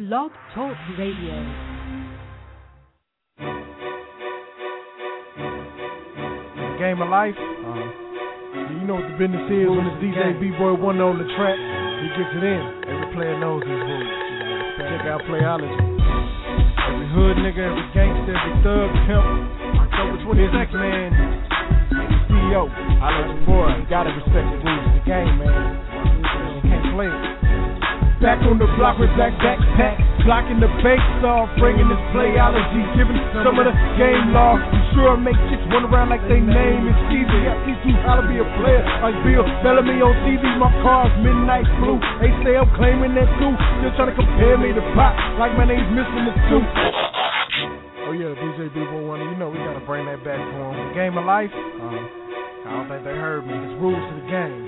Blog Talk Radio. Game of life. Uh, you know what the business is when it's DJ B-Boy one on the track. He gets it in. Every player knows his rules. Check out Playology. Every hood nigga, every gangster, every thug, pimp. October 26th, man. CEO. I let you boy. You gotta respect the rules of the game, man. You can't play it. Back on the block with black backpack, blocking the bank off, bringing this play playology, giving some of the game law. You sure make chicks run around like they name is easy. Got these two how to be a player, like Bill Bellamy on TV. My car's midnight blue. They say I'm claiming that too. Still trying to compare me to pop, like my name's missing the two. Oh yeah, DJ B1, you know we gotta bring that back for him. Game of life. Um, I don't think they heard me. It's rules to the game.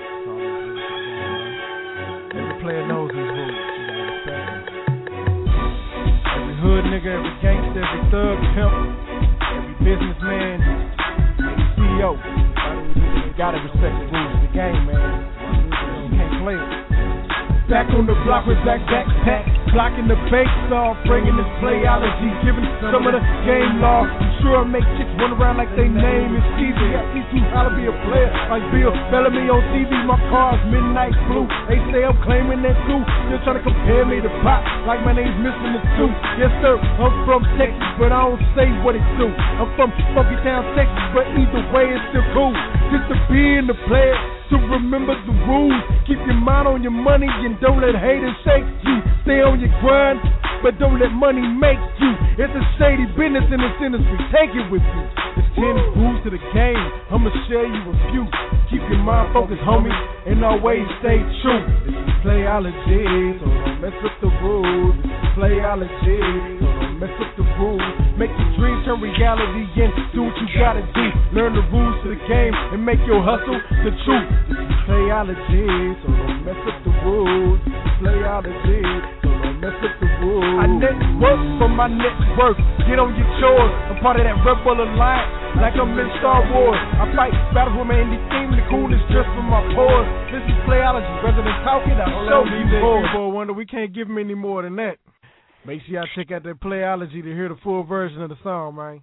Nigga, every gangster, every thug, pimp, every businessman, every CEO. You gotta respect the rules of the game, man. You can't play it. Back on the block with back backpack, blocking the banks off, bringing this playology, giving some of the game law. You sure make chicks run around like they name is easy. Got these two how to be a player, like Bill Bellamy on TV. My car's midnight blue. They say I'm claiming that too. Still trying to compare me to pop, like my name's Mr. Two. Yes sir, I'm from Texas, but I don't say what it do. I'm from Funky Town, Texas, but either way it's still cool. Just to be in the player to remember the rules. Keep your mind on your money and don't let haters shake you. Stay on your grind, but don't let money make you. It's a shady business in this industry. Take it with you. It's 10 rules to the game. I'ma share you a few. Keep your mind focused, homie, and always stay true. This is playology, so don't mess with the rules. This is playology, so don't mess with the rules. Make your dreams turn reality and do what you gotta do. Learn the rules to the game and make your hustle the truth. This is playology, so don't mess with the rules. This is playology, so don't mess with the rules. I network for my network. Get on your chores. I'm part of that Rebel Alliance. Like I'm in Star Wars. I fight battles with my indie team. The coolest just from my pores. This is playology. Rather than talking, I show you more. Wonder we can't give them any more than that. Make sure y'all check out that playology to hear the full version of the song, man.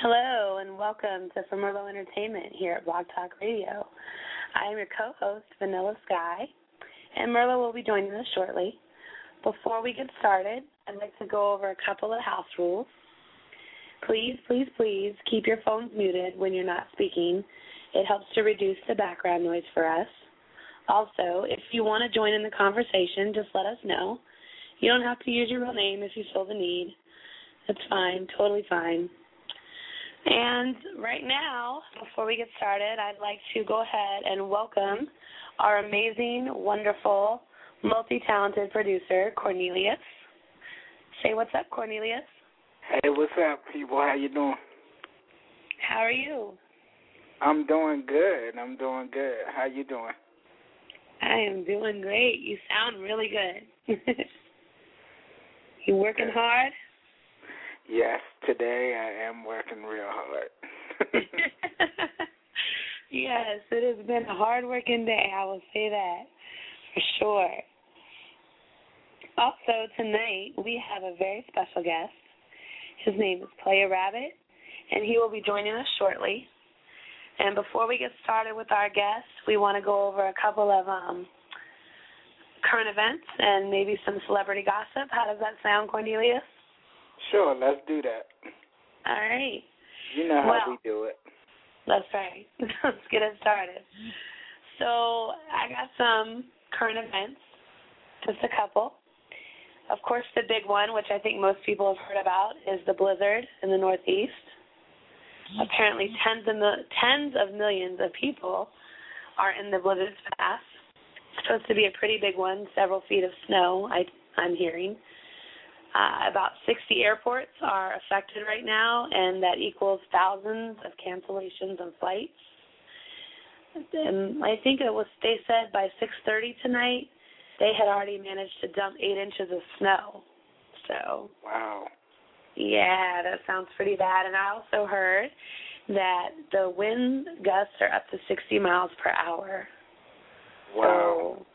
Hello and welcome to From Merlot Entertainment here at Blog Talk Radio. I am your co-host Vanilla Sky, and Merlot will be joining us shortly. Before we get started, I'd like to go over a couple of house rules. Please, please, please keep your phones muted when you're not speaking. It helps to reduce the background noise for us. Also, if you want to join in the conversation, just let us know. You don't have to use your real name if you feel the need. That's fine, totally fine. And right now, before we get started, I'd like to go ahead and welcome our amazing, wonderful, multi talented producer, Cornelius. Say what's up, Cornelius. Hey, what's up, people? How you doing? How are you? I'm doing good. I'm doing good. How you doing? I am doing great. You sound really good. you working hard? Yes, today I am working real hard. yes, it has been a hard working day, I will say that for sure. Also, tonight we have a very special guest. His name is PlayaRabbit, and he will be joining us shortly. And before we get started with our guest, we want to go over a couple of um, current events and maybe some celebrity gossip. How does that sound, Cornelius? Sure, let's do that. All right. You know how well, we do it. That's right. let's get it started. So I got some current events, just a couple. Of course, the big one, which I think most people have heard about, is the blizzard in the Northeast. Apparently, tens of tens of millions of people are in the blizzard's path. Supposed to be a pretty big one, several feet of snow. I I'm hearing. Uh, about 60 airports are affected right now, and that equals thousands of cancellations on flights. And I think it was they said by 6:30 tonight they had already managed to dump eight inches of snow. So wow, yeah, that sounds pretty bad. And I also heard that the wind gusts are up to 60 miles per hour. Wow. So,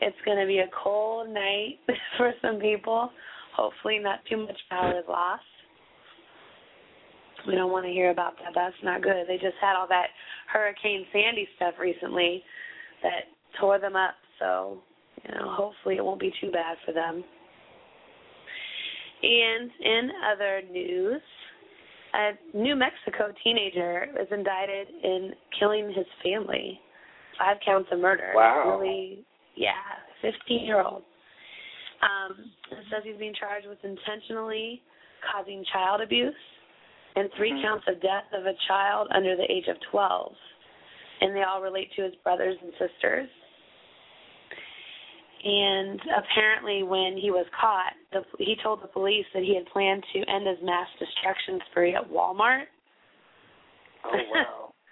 It's going to be a cold night for some people. Hopefully, not too much power is lost. We don't want to hear about that. That's not good. They just had all that Hurricane Sandy stuff recently that tore them up. So, you know, hopefully it won't be too bad for them. And in other news, a New Mexico teenager is indicted in killing his family. Five counts of murder. Wow. Really, yeah, 15 year old. Um, it says he's being charged with intentionally causing child abuse and 3 Mhm. counts of death of a child under the age of 12. And they all relate to his brothers and sisters. And apparently, when he was caught, the, he told the police that he had planned to end his mass destruction spree at Walmart. Oh wow.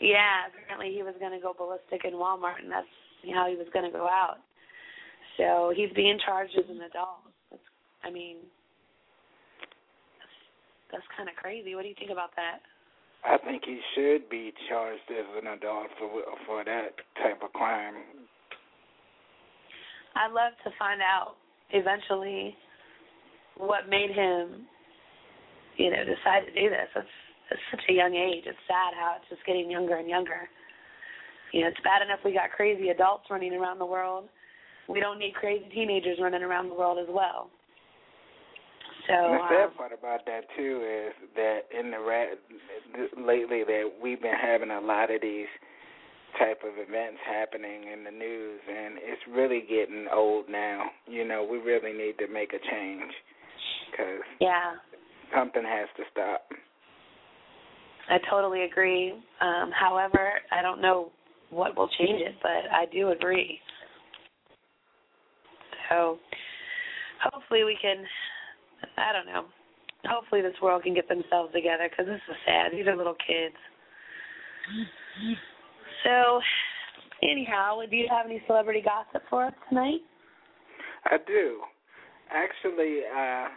Yeah, apparently he was going to go ballistic in Walmart, and that's how he was going to go out. So he's being charged as an adult. That's, I mean, that's, that's kind of crazy. What do you think about that? I think he should be charged as an adult for for that type of crime. I'd love to find out eventually what made him, you know, decide to do this. It's, it's such a young age. It's sad how it's just getting younger and younger. You know, it's bad enough we got crazy adults running around the world. We don't need crazy teenagers running around the world as well. So And the sad um, part about that too is that in the rat lately that we've been having a lot of these type of events happening in the news, and it's really getting old now. You know, we really need to make a change because yeah, something has to stop. I totally agree. Um, however, I don't know what will change it, but I do agree. So hopefully we can, I don't know, hopefully this world can get themselves together because this is sad. These are little kids. So, anyhow, do you have any celebrity gossip for us tonight? I do. Actually, uh,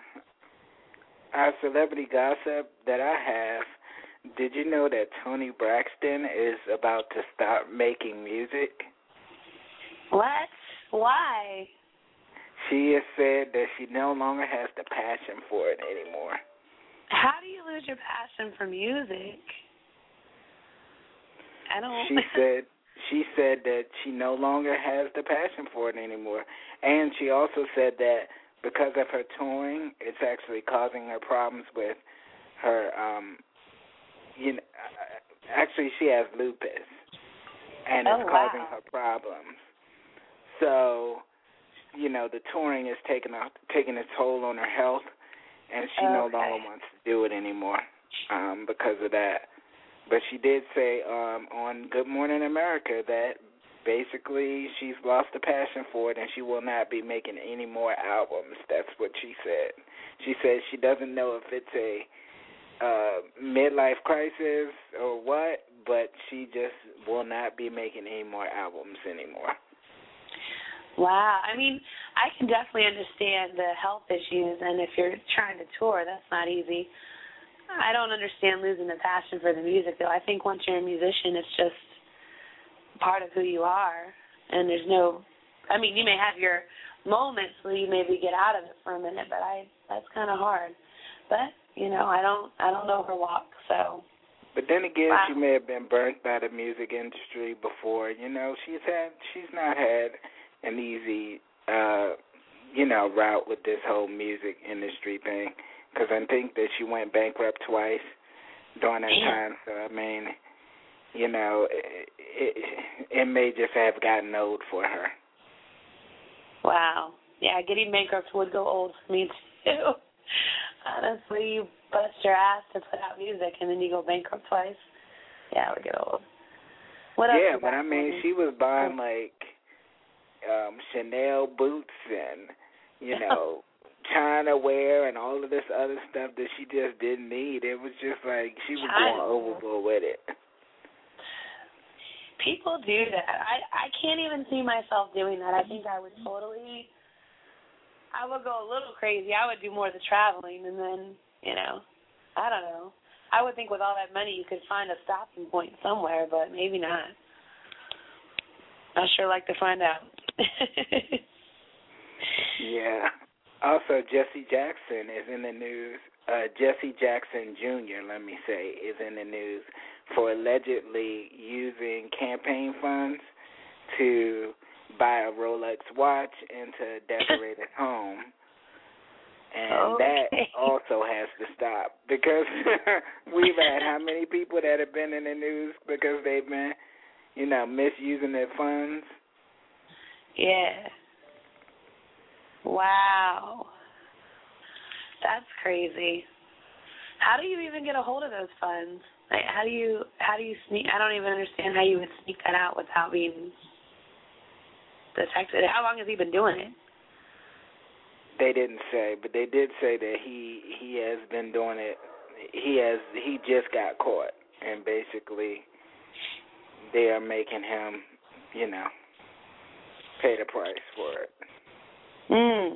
our celebrity gossip that I have, did you know that Toni Braxton is about to stop making music? What? Why? She has said that she no longer has the passion for it anymore. How do you lose your passion for music? I don't. She said she said that she no longer has the passion for it anymore, and she also said that because of her touring, it's actually causing her problems with her. um You know, actually, she has lupus, and Oh, it's causing wow. her problems. So, you know, the touring is taking a taking its toll on her health, and she no longer wants to do it anymore um, because of that. But she did say um, on Good Morning America that basically she's lost the passion for it and she will not be making any more albums. That's what she said. She says she doesn't know if it's a uh midlife crisis or what, but she just will not be making any more albums anymore. Wow. I mean, I can definitely understand the health issues, and if you're trying to tour, that's not easy. I don't understand losing the passion for the music, though. I think once you're a musician, it's just part of who you are, and there's no. I mean, you may have your moments where you maybe get out of it for a minute, but I that's kind of hard. But you know, I don't I don't know her walk, so But then again, Wow. she may have been burnt by the music industry before. You know, she's had she's not had an easy, uh, you know, route with this whole music industry thing. Because I think that she went bankrupt twice during that Damn. time. So I mean, you know, it, it it may just have gotten old for her. Wow. Yeah, getting bankrupt would go old for me too. Honestly, you bust your ass to put out music and then you go bankrupt twice. Yeah, it would get old. What else? yeah, but I mean, me? she was buying like um Chanel boots and you know China wear and all of this other stuff that she just didn't need. It was just like she was China going overboard with it. People do that. I I can't even see myself doing that. I think I would totally I would go a little crazy. I would do more of the traveling and then, you know, I don't know. I would think with all that money you could find a stopping point somewhere, but maybe not. I sure like to find out. yeah. Also, Jesse Jackson is in the news. Uh, Jesse Jackson Jr., let me say, is in the news for allegedly using campaign funds to buy a Rolex watch and to decorate his home. And okay. that also has to stop because we've had how many people that have been in the news because they've been, you know, misusing their funds. Yeah. Wow. That's crazy. How do you even get a hold of those funds? Like, how do you how do you sneak? I don't even understand how you would sneak that out without being detected. How long has he been doing it? They didn't say, but they did say that he he has been doing it. He has he just got caught, and basically they are making him, you know, pay the price for it. Hmm.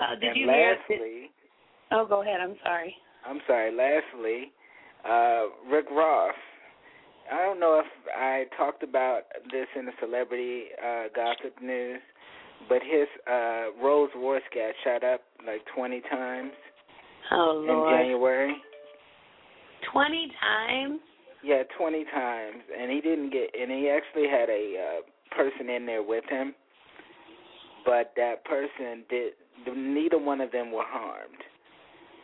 Uh, did and you hear? lastly, oh, go ahead. I'm sorry. I'm sorry. Lastly, uh, Rick Ross. I don't know if I talked about this in the celebrity uh, gossip news, but his uh, Rolls Royce got shot up like 20 times Oh in Lord. January. Twenty times. Yeah, 20 times, and he didn't get. And he actually had a uh, person in there with him, but that person did. Neither one of them were harmed,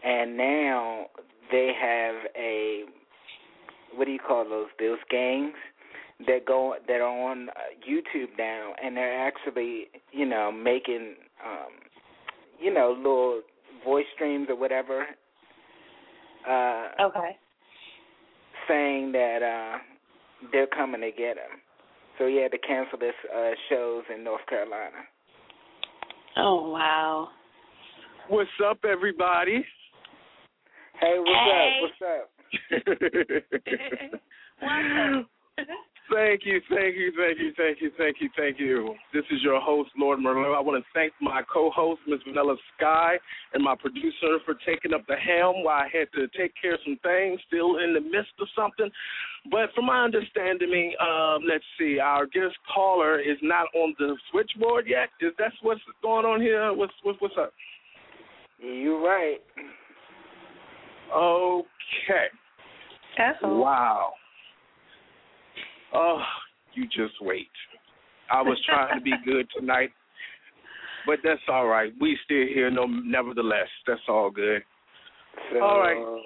and now they have a what do you call those? Those gangs that go that are on uh, YouTube now, and they're actually you know making um, you know little voice streams or whatever. Uh, Okay. saying that uh they're coming to get him. So he had to cancel his uh shows in North Carolina. Oh wow. What's up, everybody? Hey, what's Hey. up? What's up? Welcome. thank you, thank you, thank you, thank you, thank you, thank you. This is your host, Lord Merlot. I want to thank my co-host, Ms. Vanilla Sky, and my producer for taking up the helm while I had to take care of some things, still in the midst of something. But from my understanding, um, let's see, our guest caller is not on the switchboard yet. Is that what's going on here? What's what's, what's up? You're right. Okay. Oh. Wow. Oh, you just wait. I was trying to be good tonight, but that's all right. We still here, no, nevertheless. That's all good. So, All right.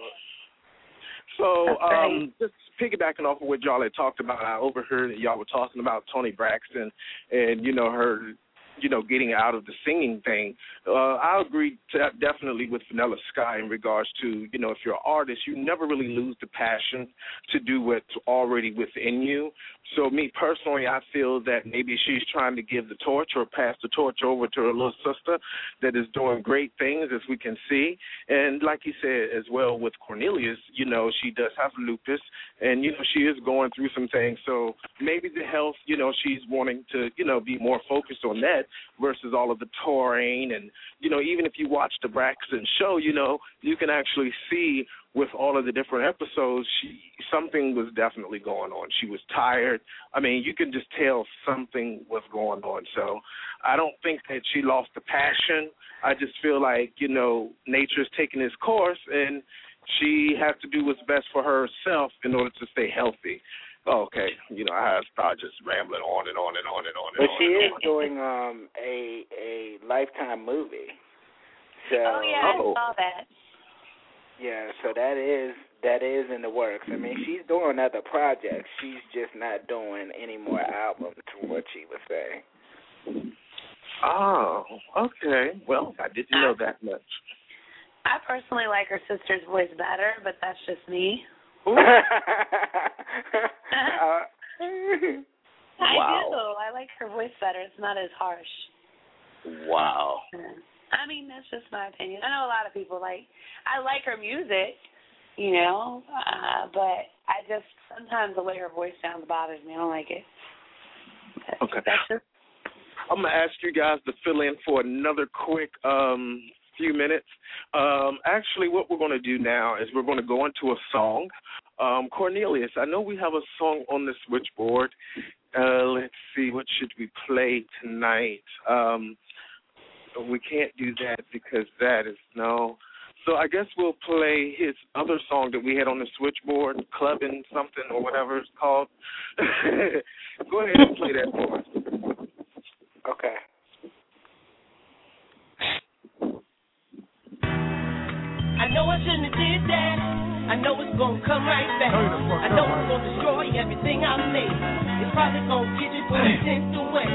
So, um, just piggybacking off of what y'all had talked about, I overheard that y'all were talking about Toni Braxton and you know her, you know, getting out of the singing thing. Uh, I agree to, definitely with Vanilla Sky in regards to you know if you're an artist, you never really lose the passion to do what's already within you. So me personally, I feel that maybe she's trying to give the torch or pass the torch over to her little sister that is doing great things as we can see. And like you said as well with Cornelius, you know, she does have lupus and, you know, she is going through some things. So maybe the health, you know, she's wanting to, you know, be more focused on that versus all of the touring and, you know, even if you watch the Braxton show, you know, you can actually see with all of the different episodes, she something was definitely going on. She was tired. I mean, you can just tell something was going on. So I don't think that she lost the passion. I just feel like, you know, nature's taking its course and she has to do what's best for herself in order to stay healthy. Okay, you know, I start just rambling on and on and on and on and but on. she and is on. doing um a a lifetime movie. So Oh yeah, Oh. I saw that. yeah, so that is that is in the works. I mean, she's doing other projects. She's just not doing any more albums, from what she was saying. Oh, okay. Well, I didn't know that much. I personally like her sister's voice better, but that's just me. uh, I Wow. do. I like her voice better. It's not as harsh. Wow. I mean, that's just my opinion. I know a lot of people like. I like her music, you know, uh, but I just sometimes the way her voice sounds bothers me. I don't like it. That's, Okay. That's just I'm gonna ask you guys to fill in for another quick um, few minutes. Um, actually, what we're gonna do now is we're gonna go into a song. Um, Cornelius, I know we have a song on the switchboard. Uh, let's see, what should we play tonight? Um, we can't do that because that is no. So I guess we'll play his other song that we had on the switchboard, clubbing something or whatever it's called. Go ahead and play that for us. Okay. I know I shouldn't have did that. I know it's gonna come right back. I know it's gonna destroy everything I made. It's probably gonna get you for a tenth away.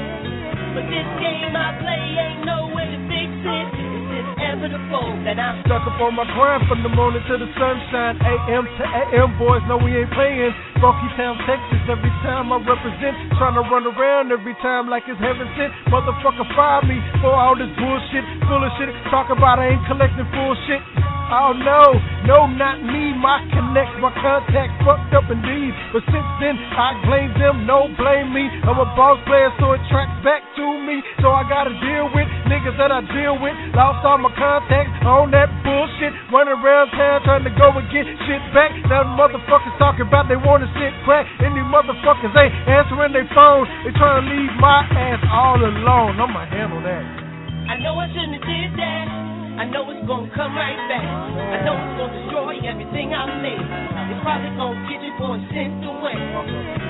But this game I play ain't no way to fix it. It's inevitable that I'm Stuck up on my grind from the morning to the sunshine. AM to AM, boys know we ain't playing. Rocky Town, Texas, every time I represent. Trying to run around every time like it's heaven sent. Motherfucker, fire me for all this bullshit. Full of shit. Talk about I ain't collecting full shit. Oh no, no, not me. My connects, my contacts fucked up indeed. But since then, I blame them, no blame me. I'm a boss player, so it tracks back to me. So I gotta deal with niggas that I deal with. Lost all my contacts on that bullshit. Running around town trying to go and get shit back. Now the motherfuckers talking about they wanna sit crack. And these motherfuckers ain't answering their phone. They trying to leave my ass all alone. I'ma handle that. I know I shouldn't have did that. I know it's gonna come right back. I know it's gonna destroy everything I made. It's probably gonna get you for a cent away.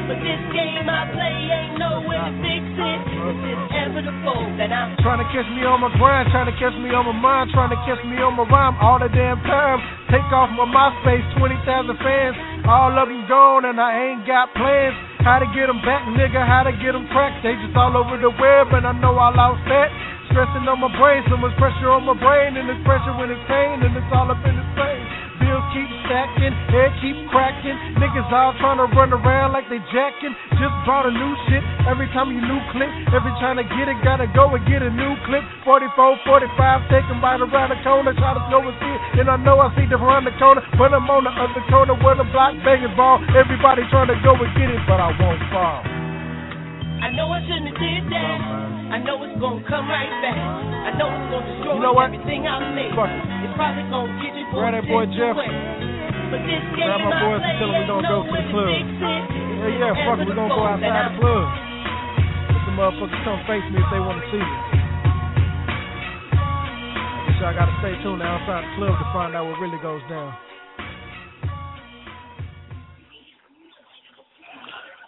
But this game I play ain't no way to fix it. It's inevitable that I'm Trying to catch me on my grind, trying to catch me on my mind, trying to catch me on my rhyme all the damn time. Take off my MySpace, 20,000 fans, all of them gone and I ain't got plans. How to get them back, nigga, how to get them cracked. They just all over the web and I know I lost that. Stressing on my brain, so much pressure on my brain, and it's pressure when it's pain, and it's all up in the face. Bills keep stacking, head keep cracking. Niggas all trying to run around like they jacking. Just bought a new shit every time you new clip. Every trying to get it, gotta go and get a new clip. 44, 45, taking right around the corner, try to go and see it. And I know I see them around the corner, but I'm on the other corner where the block bangers ball. Everybody trying to go and get it, but I won't fall. I know I shouldn't have did that. I know it's gonna come right back. I know it's gonna destroy You know what? everything I it. It's probably gonna get you for that boy Jeff. But this game Grab my boys and tell 'em we ain't gonna go to the club. Yeah, yeah, fuck it, we gonna go outside the club. Let the motherfuckers come face me if they wanna see me. I guess y'all gotta stay tuned outside the club to find out what really goes down.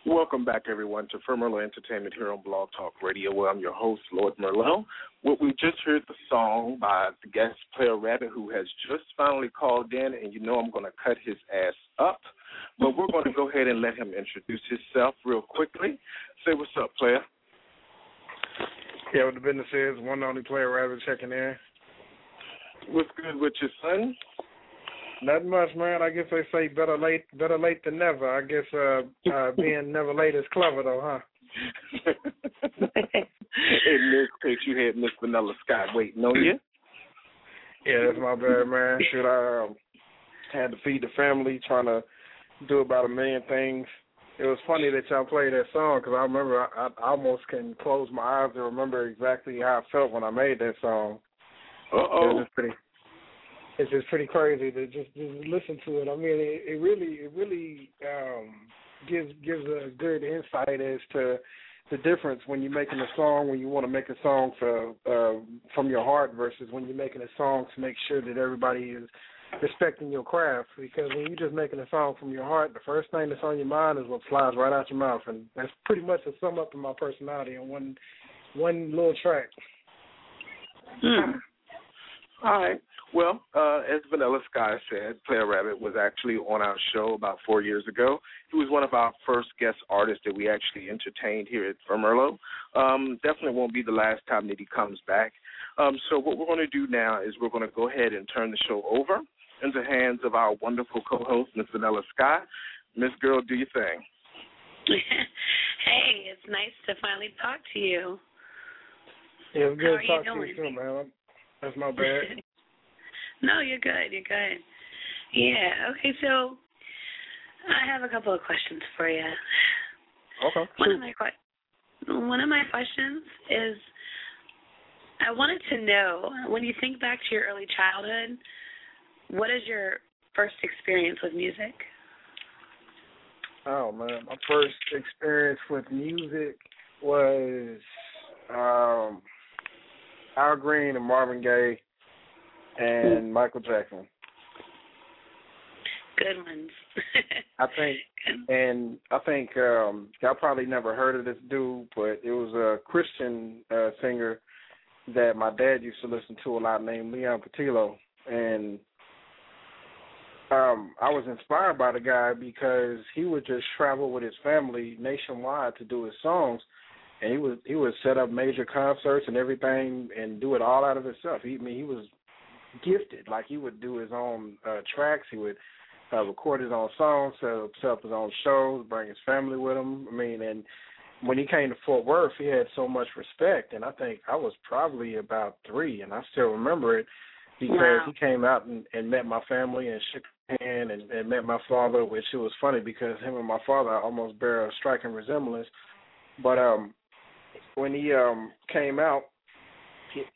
Welcome back, everyone, to Firmerlo Entertainment here on Blog Talk Radio, where I'm your host, Lord Merlot. What we just heard the song by the guest PlayaRabbit, who has just finally called in, and you know I'm going to cut his ass up. But we're going to go ahead and let him introduce himself real quickly. Say what's up, player. Yeah, what the business is, one only PlayaRabbit checking in. What's good with your son? Nothing much, man. I guess they say better late better late than never. I guess uh uh being never late is clever though, huh? In this case, you had Miss Vanilla Sky waiting on you. Yeah, that's my bad, man. Should I um, had to feed the family, trying to do about a million things. It was funny that y'all played that song because I remember I, I almost can close my eyes and remember exactly how I felt when I made that song. Uh oh. It's just pretty. It's just pretty crazy to just, just listen to it. I mean, it, it really, it really um, gives gives a good insight as to the difference when you're making a song when you want to make a song for uh, from your heart versus when you're making a song to make sure that everybody is respecting your craft. Because when you're just making a song from your heart, the first thing that's on your mind is what flies right out your mouth, and that's pretty much a sum up of my personality in one one little track. Hmm. All right. Well, uh, as Vanilla Sky said, PlayaRabbit was actually on our show about four years ago. He was one of our first guest artists that we actually entertained here at Firmerlo. Um, definitely won't be the last time that he comes back. Um, so what we're going to do now is we're going to go ahead and turn the show over into the hands of our wonderful co-host, Miss Vanilla Sky. Miss Girl, do your thing. hey, it's nice to finally talk to you. Yeah, it's How good are to talk to you too, man. That's my bad. no, you're good. You're good. Yeah. Okay. So I have a couple of questions for you. Okay. One of my one of my questions is I wanted to know when you think back to your early childhood, what is your first experience with music? Oh man, my first experience with music was um Al Green and Marvin Gaye and Michael Jackson. Good ones. I think, and I think um y'all probably never heard of this dude, but it was a Christian uh singer that my dad used to listen to a lot named Leon Patillo, and um I was inspired by the guy because he would just travel with his family nationwide to do his songs and he would he would set up major concerts and everything and do it all out of himself. He I mean he was gifted. Like he would do his own uh tracks, he would uh record his own songs, set up, set up his own shows, bring his family with him. I mean and when he came to Fort Worth he had so much respect and I think I was probably about three and I still remember it because wow. he came out and, and met my family and shook hand and, and met my father, which it was funny because him and my father almost bear a striking resemblance. But um when he um came out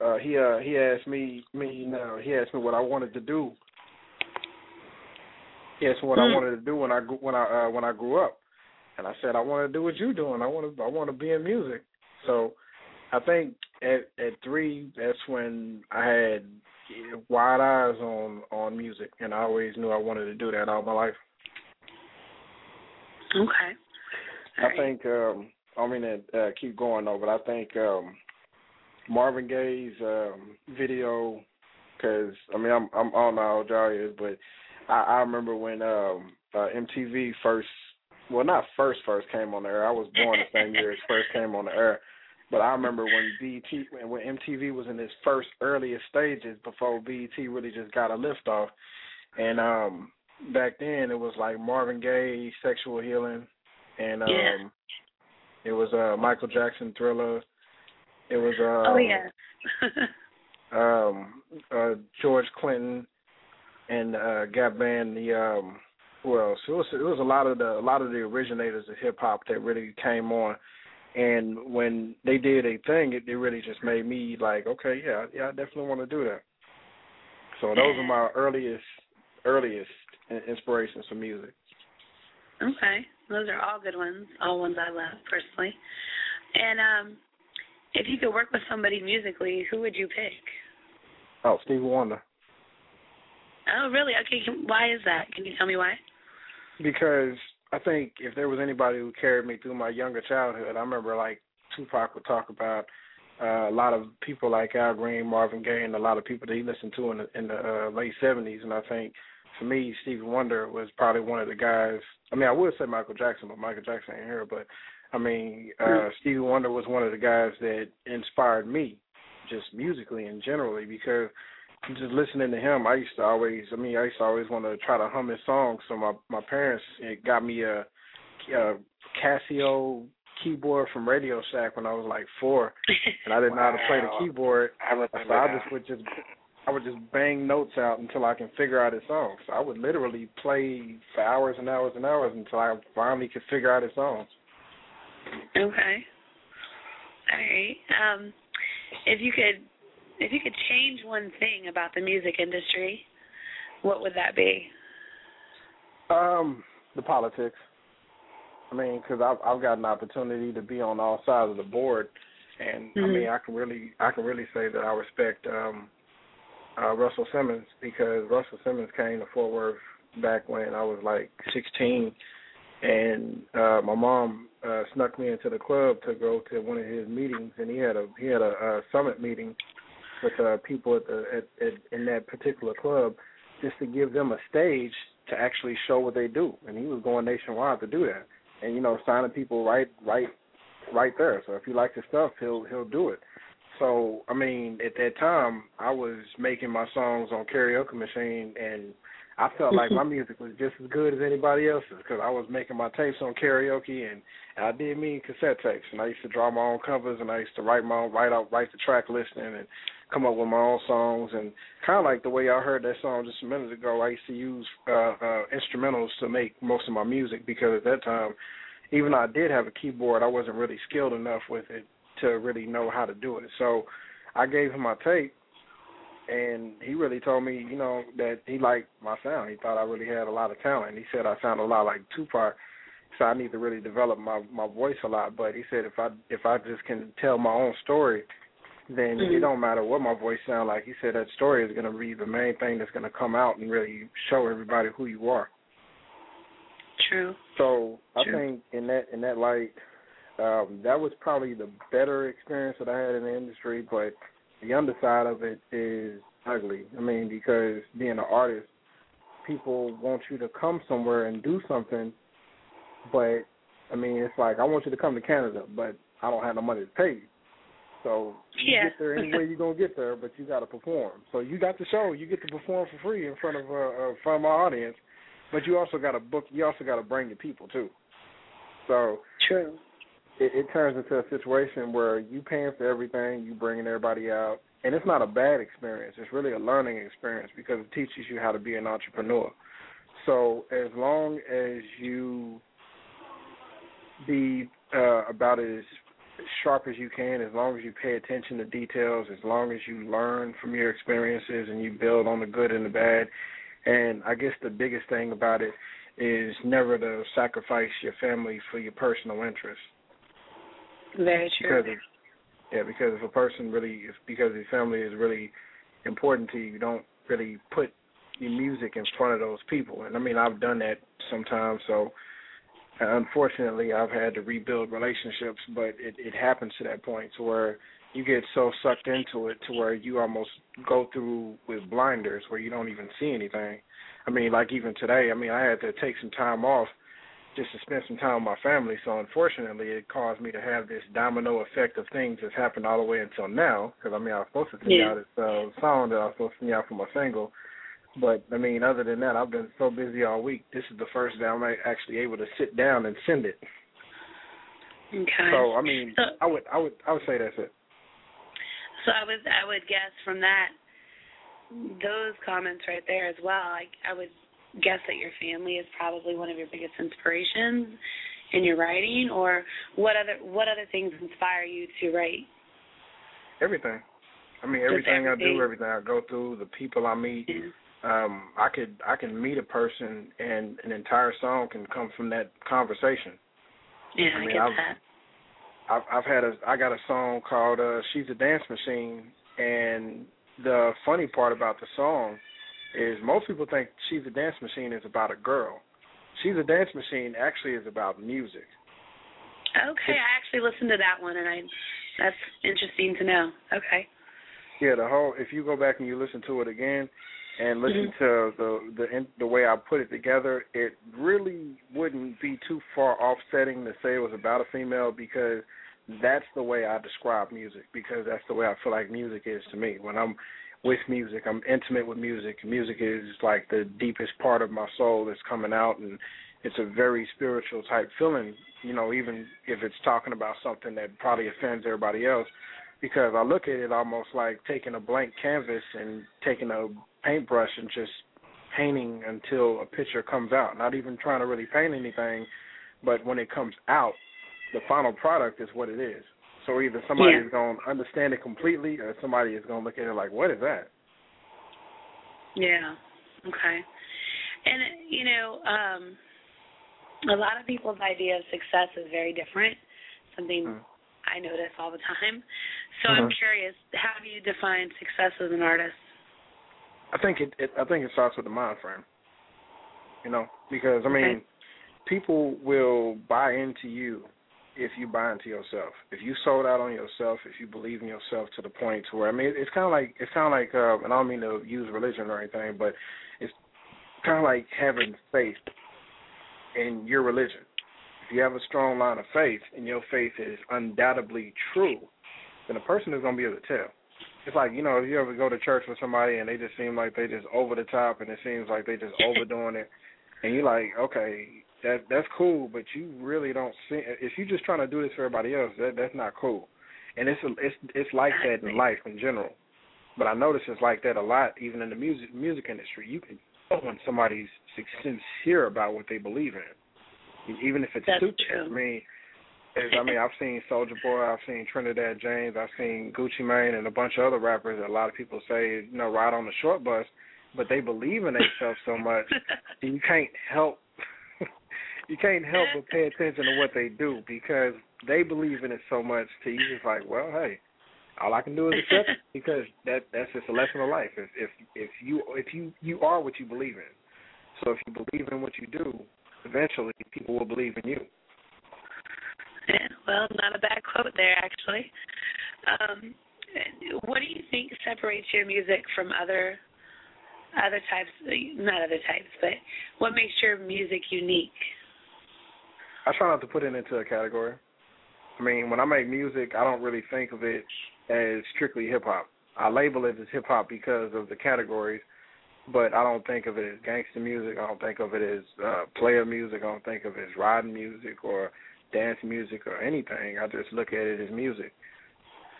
uh he uh he asked me me you know, he asked me what I wanted to do. He asked me what Mm. I wanted to do when I when I uh when I grew up. And I said I want to do what you're doing. I want to I want to be in music. So I think at at 3 that's when I had wide eyes on on music, and I always knew I wanted to do that all my life. Okay. All I right. think um I mean to uh, keep going though, but I think um Marvin Gaye's um video because I mean I'm I'm I don't know how old y'all is, but I, I remember when um uh, MTV first well not first first came on the air. I was born the same year as first came on the air. But I remember when BET when when MTV was in its first earliest stages before BET really just got a lift off. And um back then it was like Marvin Gaye, Sexual Healing and um Yeah. it was uh Michael Jackson Thriller. It was uh oh yeah. um uh George Clinton and uh Gap Band the um who else? It was it was a lot of the a lot of the originators of hip hop that really came on and when they did a thing it, it really just made me like, okay, yeah, yeah, I definitely want to do that. So those are my earliest earliest inspirations for music. okay. Those are all good ones. All ones I love personally. And um if you could work with somebody musically, who would you pick? Oh, Stevie Wonder. Oh, really? Okay. Can, why is that? Can you tell me why? because I think if there was anybody who carried me through my younger childhood, I remember like Tupac would talk about uh, a lot of people like Al Green, Marvin Gaye, and a lot of people that he listened to in the, in the uh, late '70s. And I think for me, Stevie Wonder was probably one of the guys. I mean, I would say Michael Jackson, but Michael Jackson ain't here. But I mean, uh, Stevie Wonder was one of the guys that inspired me, just musically and generally, because just listening to him, I used to always, I mean, I used to always want to try to hum his songs. So my my parents it got me a, a Casio keyboard from Radio Shack when I was like four, and I didn't know how to play the keyboard. I remember So I that. just would just I would just bang notes out until I can figure out his songs. So I would literally play for hours and hours and hours until I finally could figure out his songs. Okay. All right. Um, if you could, if you could change one thing about the music industry, what would that be? Um, the politics. I mean, because I've I've got an opportunity to be on all sides of the board, and I Mhm. mean, I can really I can really say that I respect um, uh, Russell Simmons because Russell Simmons came to Fort Worth back when I was like 16, and uh, my mom uh, snuck me into the club to go to one of his meetings, and he had a he had a, a summit meeting with uh, people at the at, at in that particular club just to give them a stage to actually show what they do, and he was going nationwide to do that, and you know signing people right right right there. So if he likes his stuff, he'll he'll do it. So I mean, at that time, I was making my songs on karaoke machine, and I felt like my music was just as good as anybody else's because I was making my tapes on karaoke, and, and I did me cassette tapes, and I used to draw my own covers, and I used to write my own write out write the track listing, and come up with my own songs, and kind of like the way y'all heard that song just a minute ago. I used to use uh, uh, instrumentals to make most of my music because at that time, even though I did have a keyboard, I wasn't really skilled enough with it to really know how to do it. So I gave him my tape, and he really told me, you know, that he liked my sound. He thought I really had a lot of talent. He said I sound a lot like Tupac, so I need to really develop my my voice a lot. But he said if I if I just can tell my own story, then mm-hmm. it don't matter what my voice sound like. He said that story is going to be the main thing that's going to come out and really show everybody who you are. True. So I True. think in that in that light, um, that was probably the better experience that I had in the industry. But the underside of it is ugly. I mean, because being an artist, people want you to come somewhere and do something, but I mean, it's like I want you to come to Canada, but I don't have no money to pay you. So you yeah. get there any way you're gonna get there, but you got to perform. So you got the show, you get to perform for free in front of uh, uh front of my audience, but you also got to book. You also got to bring your people too. So true. It, it turns into a situation where you paying for everything, you bringing everybody out, and it's not a bad experience. It's really a learning experience because it teaches you how to be an entrepreneur. So as long as you be uh, about as sharp as you can, as long as you pay attention to details, as long as you learn from your experiences and you build on the good and the bad. And I guess the biggest thing about it is never to sacrifice your family for your personal interests. Very true. Because if, yeah, because if a person really, if because your family is really important to you, you don't really put your music in front of those people. And I mean, I've done that sometimes. So uh, unfortunately, I've had to rebuild relationships, but it, it happens to that point to where you get so sucked into it to where you almost go through with blinders where you don't even see anything. I mean, like even today, I mean, I had to take some time off just to spend some time with my family. So unfortunately, it caused me to have this domino effect of things that's happened all the way until now. Because I mean, I was supposed to send yeah. out this uh, song that I was supposed to send out for my single. But I mean, other than that, I've been so busy all week. This is the first day I'm actually able to sit down and send it. Okay. So I mean, so, I would, I would, I would say that's it. So I would, I would guess from that, those comments right there as well. Like I would guess that your family is probably one of your biggest inspirations in your writing, or what other what other things inspire you to write? Everything. I mean, everything, everything. I do, everything I go through, the people I meet. Yeah. Um, I could I can meet a person and an entire song can come from that conversation. Yeah, I, I, mean, get I've, that. I've I've had a I got a song called uh She's a Dance Machine and the funny part about the song is most people think She's a Dance Machine is about a girl. She's a Dance Machine actually is about music. Okay, I actually listened to that one and I that's interesting to know. Okay. Yeah, the whole if you go back and you listen to it again and listen mm-hmm. to the the the way I put it together, it really wouldn't be too far offsetting to say it was about a female because that's the way I describe music because that's the way I feel like music is to me. When I'm with music, I'm intimate with music. Music is like the deepest part of my soul that's coming out and it's a very spiritual type feeling, you know, even if it's talking about something that probably offends everybody else because I look at it almost like taking a blank canvas and taking a paintbrush and just painting until a picture comes out. Not even trying to really paint anything, but when it comes out, the final product is what it is. So either somebody yeah. is going to understand it completely, or somebody is going to look at it like, "What is that?" Yeah. Okay. And you know, um, a lot of people's idea of success is very different. Something mm. I notice all the time. So mm-hmm. I'm curious, how do you define success as an artist? I think it, it I think it starts with the mind frame. You know, because I mean, okay. people will buy into you if you buy into yourself. If you sold out on yourself, if you believe in yourself to the point to where I mean, it's kind of like it's kind of like, uh, and I don't mean to use religion or anything, but it's kind of like having faith in your religion. If you have a strong line of faith and your faith is undoubtedly true, then a person is going to be able to tell. It's like you know, if you ever go to church with somebody and they just seem like they just over the top and it seems like they just overdoing it, and you're like, okay, that that's cool, but you really don't see. If you're just trying to do this for everybody else, that that's not cool. And it's a, it's it's like that in life in general. But I notice it's like that a lot, even in the music music industry. You can tell when somebody's sincere about what they believe in, even if it's that's stupid. True. I mean, I mean, I've seen Soulja Boy, I've seen Trinidad James, I've seen Gucci Mane, and a bunch of other rappers. That a lot of people say, you know, ride on the short bus, but they believe in themselves so much, and you can't help you can't help but pay attention to what they do because they believe in it so much. To you, just like, well, hey, all I can do is accept it because that that's just a lesson of life. If if if you if you you are what you believe in, so if you believe in what you do, eventually people will believe in you. Yeah, well, not a bad quote there, actually. Um, what do you think separates your music from other other types? Not other types, but what makes your music unique? I try not to put it into a category. I mean, when I make music, I don't really think of it as strictly hip hop. I label it as hip hop because of the categories, but I don't think of it as gangster music. I don't think of it as uh, player music. I don't think of it as riding music or dance music or anything. I just look at it as music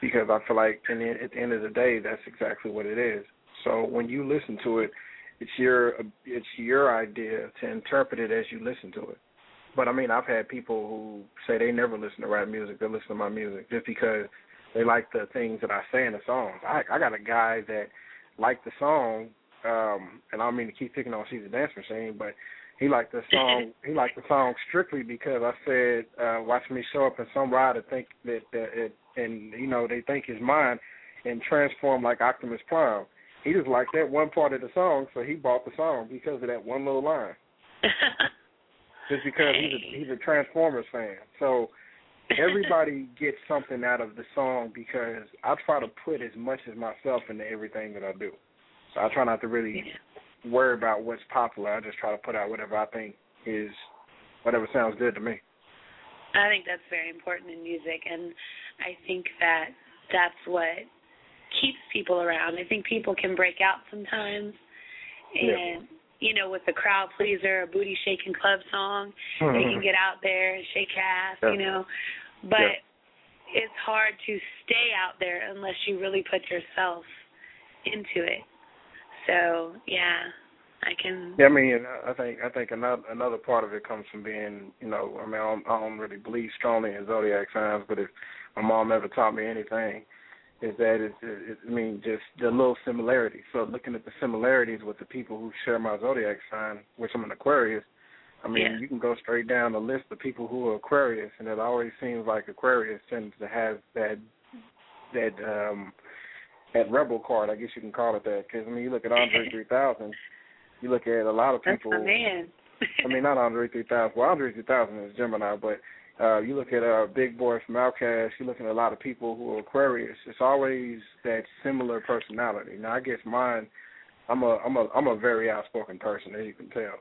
because I feel like in the, at the end of the day, that's exactly what it is. So when you listen to it, it's your it's your idea to interpret it as you listen to it. But I mean, I've had people who say they never listen to rap music; they listen to my music just because they like the things that I say in the songs. I I got a guy that liked the song, um, and I don't mean to keep picking on She's a Dance Machine, but he liked the song. he liked the song strictly because I said, uh, "Watch me show up in some rider think that, that it, and you know they think he's mine, and transform like Optimus Prime." He just liked that one part of the song, so he bought the song because of that one little line. just because he's a, he's a Transformers fan. So everybody gets something out of the song because I try to put as much as myself into everything that I do. So I try not to really worry about what's popular. I just try to put out whatever I think is whatever sounds good to me. I think that's very important in music, and I think that that's what keeps people around. I think people can break out sometimes, and yeah. You know, with a crowd pleaser, a booty shaking club song, mm-hmm. they can get out there and shake ass, yeah. you know, but yeah. it's hard to stay out there unless you really put yourself into it. So yeah, I can. Yeah, I mean, I think I think another another part of it comes from being, you know, I mean, I don't, I don't really believe strongly in zodiac signs, but if my mom ever taught me anything, is that it's, it, I mean, just the little similarities. So looking at the similarities with the people who share my zodiac sign, which I'm an Aquarius. I mean, yeah. you can go straight down the list of people who are Aquarius, and it always seems like Aquarius tends to have that that um that rebel card, I guess you can call it that. Because I mean, you look at Andre 3000, you look at a lot of people. That's my man. I mean, not Andre 3000. Well, Andre 3000 is Gemini, but uh, you look at uh, Big Boi from Outkast. You look at a lot of people who are Aquarius. It's always that similar personality. Now, I guess mine. I'm a I'm a I'm a very outspoken person, as you can tell.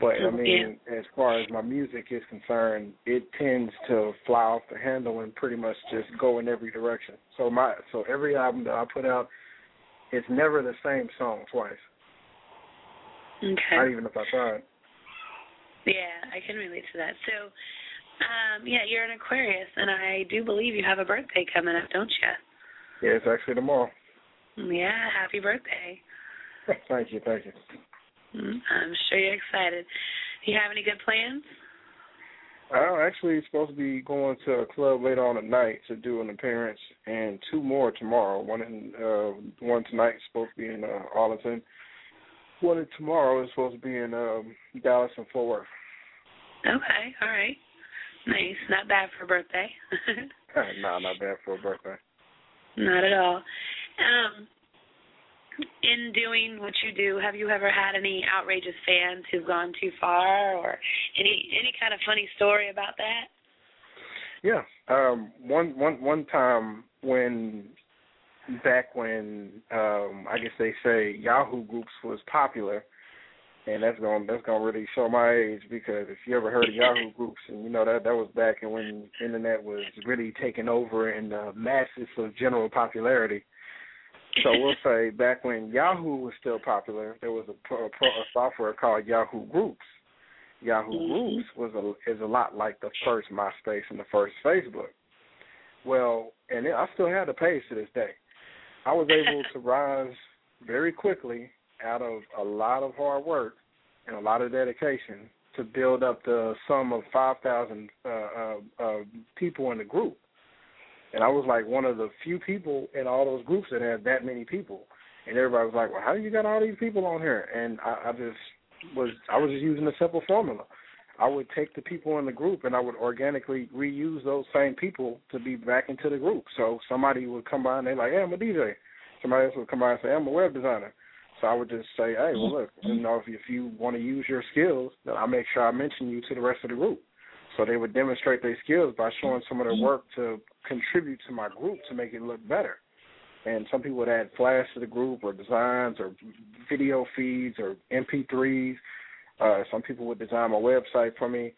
But I mean, yeah. as far as my music is concerned, it tends to fly off the handle and pretty much just go in every direction. So my so every album that I put out, it's never the same song twice. Okay. Not even if I tried. Yeah, I can relate to that. So, um, yeah, you're an Aquarius, and I do believe you have a birthday coming up, don't you? Yeah, it's actually tomorrow. Yeah, happy birthday. thank you, thank you. Mm, I'm sure you're excited. Do you have any good plans? I'm actually supposed to be going to a club later on at night to do an appearance, and two more tomorrow. One in uh, one tonight is supposed to be in uh, Arlington. One tomorrow is supposed to be in um, Dallas and Fort Worth. Okay, all right, nice. Not bad for a birthday. nah, not bad for a birthday. Not at all. Um, in doing what you do, have you ever had any outrageous fans who've gone too far, or any any kind of funny story about that? Yeah, um, one one one time when back when um, I guess they say Yahoo groups was popular, and that's gonna that's gonna really show my age because if you ever heard of Yahoo groups, and you know that that was back when internet was really taking over in the masses of general popularity so we'll say back when Yahoo was still popular, there was a, a, a software called Yahoo Groups. Yahoo mm-hmm. Groups was a, is a lot like the first MySpace and the first Facebook. Well, and it, I still have the page to this day. I was able to rise very quickly out of a lot of hard work and a lot of dedication to build up the sum of 5,000 uh, uh, uh, people in the group. And I was like one of the few people in all those groups that had that many people. And everybody was like, "Well, how do you got all these people on here?" And I, I just was I was just using a simple formula. I would take the people in the group and I would organically reuse those same people to be back into the group. So somebody would come by and they're like, "Hey, I'm a DJ." Somebody else would come by and say, "I'm a web designer." So I would just say, "Hey, well, look, you know, if if you want to use your skills, then I make sure I mention you to the rest of the group." So they would demonstrate their skills by showing some of their work to contribute to my group to make it look better. And some people would add flash to the group or designs or video feeds or MP3s. Uh, some people would design my website for me,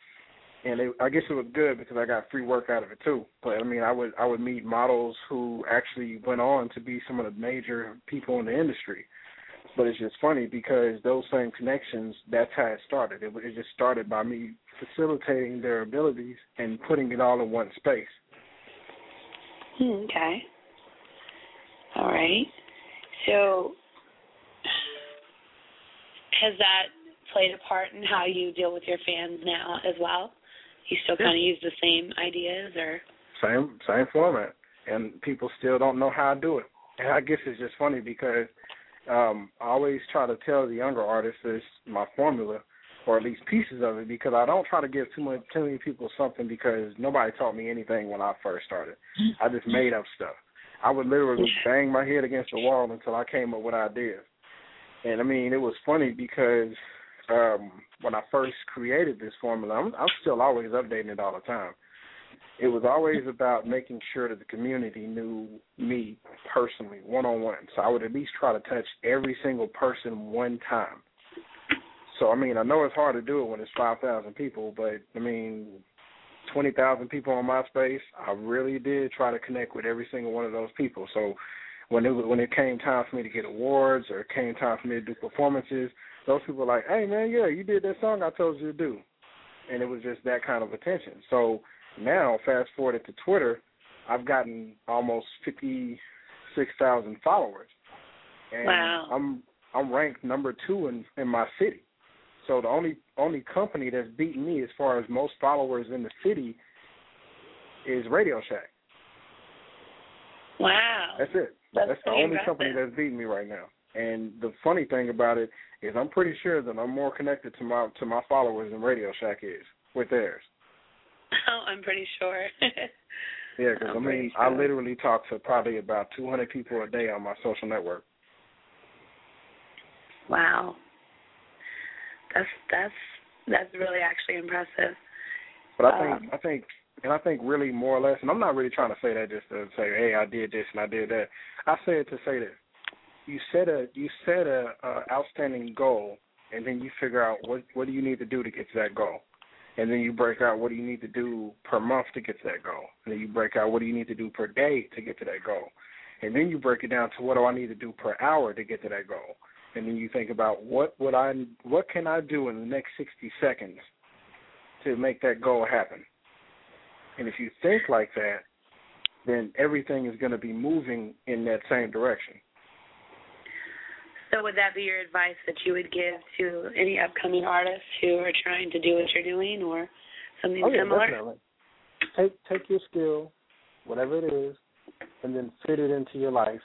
and they, I guess it was good because I got free work out of it too. But I mean, I would I would meet models who actually went on to be some of the major people in the industry. But it's just funny because those same connections, that's how it started. It, it just started by me facilitating their abilities and putting it all in one space. Hmm, okay. All right. So, has that played a part in how you deal with your fans now as well? You still kind of use the same ideas, or same same format, and people still don't know how to do it. And I guess it's just funny because um, I always try to tell the younger artists my formula, or at least pieces of it, because I don't try to give too much too many people something because nobody taught me anything when I first started. I just made up stuff. I would literally bang my head against the wall until I came up with ideas. And I mean, it was funny because um when I first created this formula, I'm, I'm still always updating it all the time. It was always about making sure that the community knew me personally, one on one. So I would at least try to touch every single person one time. So I mean, I know it's hard to do it when it's five thousand people, but I mean, twenty thousand people on MySpace, I really did try to connect with every single one of those people. So when it when it came time for me to get awards or it came time for me to do performances, those people were like, "Hey man, yeah, you did that song I told you to do," and it was just that kind of attention. So now, fast forward to Twitter, I've gotten almost fifty six thousand followers, and wow. I'm I'm ranked number two in in my city. So the only only company that's beaten me as far as most followers in the city is Radio Shack. Wow. That's it. That's, that's the only company that's beating me right now. And the funny thing about it is, I'm pretty sure that I'm more connected to my to my followers than Radio Shack is with theirs. Oh, I'm pretty sure. yeah, because I mean, sure. I literally talk to probably about 200 people a day on my social network. Wow. That's that's that's really actually impressive. But I think um, I think and I think really more or less, and I'm not really trying to say that just to say, hey, I did this and I did that. I say it to say this: you set a you set a, a outstanding goal, and then you figure out what what do you need to do to get to that goal, and then you break out what do you need to do per month to get to that goal, and then you break out what do you need to do per day to get to that goal, and then you break it down to what do I need to do per hour to get to that goal, and then you think about what would I what can I do in the next 60 seconds to make that goal happen? And if you think like that, then everything is going to be moving in that same direction. So would that be your advice that you would give to any upcoming artists who are trying to do what you're doing or something oh, yeah, similar? Definitely. Take take your skill, whatever it is, and then fit it into your life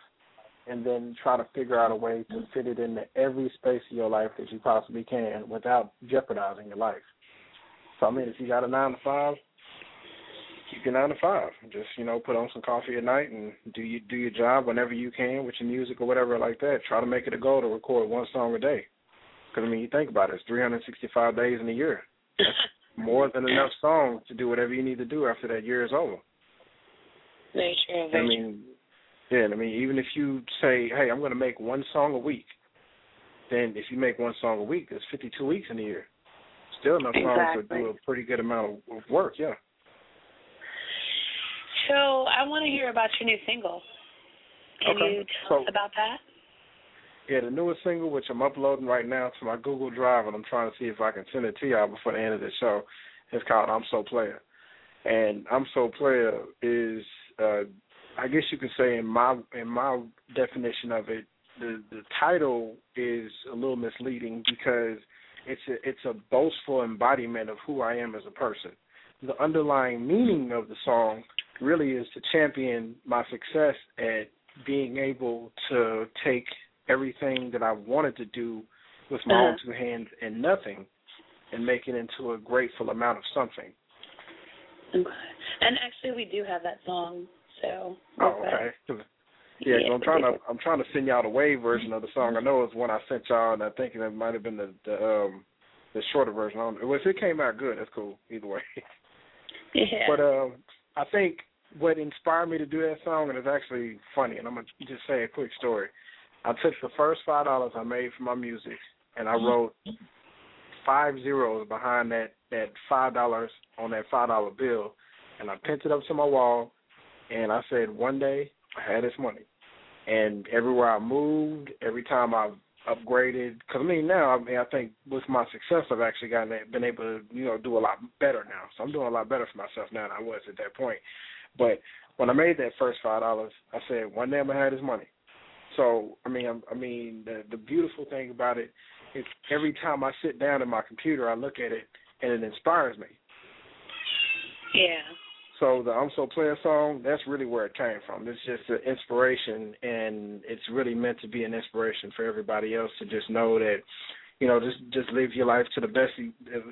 and then try to figure out a way to fit it into every space of your life that you possibly can without jeopardizing your life. So I mean if you got a nine to five, keep your nine to five. Just you know, put on some coffee at night and do you do your job whenever you can with your music or whatever like that. Try to make it a goal to record one song a day. Because I mean, you think about it, it's 365 days in a year. That's more than enough songs to do whatever you need to do after that year is over. Very true. Very I mean, yeah. I mean, even if you say, "Hey, I'm going to make one song a week," then if you make one song a week, there's 52 weeks in a year. Still enough songs exactly. to do a pretty good amount of work. Yeah. So I want to hear about your new single. Can okay. you tell so, us about that? Yeah, the newest single, which I'm uploading right now to my Google Drive, and I'm trying to see if I can send it to y'all before the end of the show. It's called "I'm So Player," and "I'm So Player" is, uh, I guess you could say, in my in my definition of it, the the title is a little misleading because it's a it's a boastful embodiment of who I am as a person. The underlying meaning of the song really is to champion my success at being able to take everything that I wanted to do with my uh-huh. own two hands and nothing and make it into a grateful amount of something. And actually, we do have that song. So. Oh, okay. Yeah, yeah I'm trying to I'm trying to send y'all the wave version of the song. I know it's one I sent y'all, and I think it might have been the the um the shorter version. I don't, well, if it came out good, that's cool. Either way. Yeah. But um, I think what inspired me to do that song, and it's actually funny, and I'm gonna just say a quick story. I took the first five dollars I made for my music, and I wrote five zeros behind that that five dollars on that five dollar bill, and I pinned it up to my wall, and I said one day I had this money, and everywhere I moved, every time I upgraded, because I mean now I mean I think with my success I've actually gotten been able to you know do a lot better now, so I'm doing a lot better for myself now than I was at that point. But when I made that first five dollars, I said one day I'm gonna have this money. So I mean, I, I mean, the the beautiful thing about it is every time I sit down at my computer, I look at it and it inspires me. Yeah. So the I'm So Player song, that's really where it came from. It's just an inspiration, and it's really meant to be an inspiration for everybody else to just know that, you know, just just live your life to the best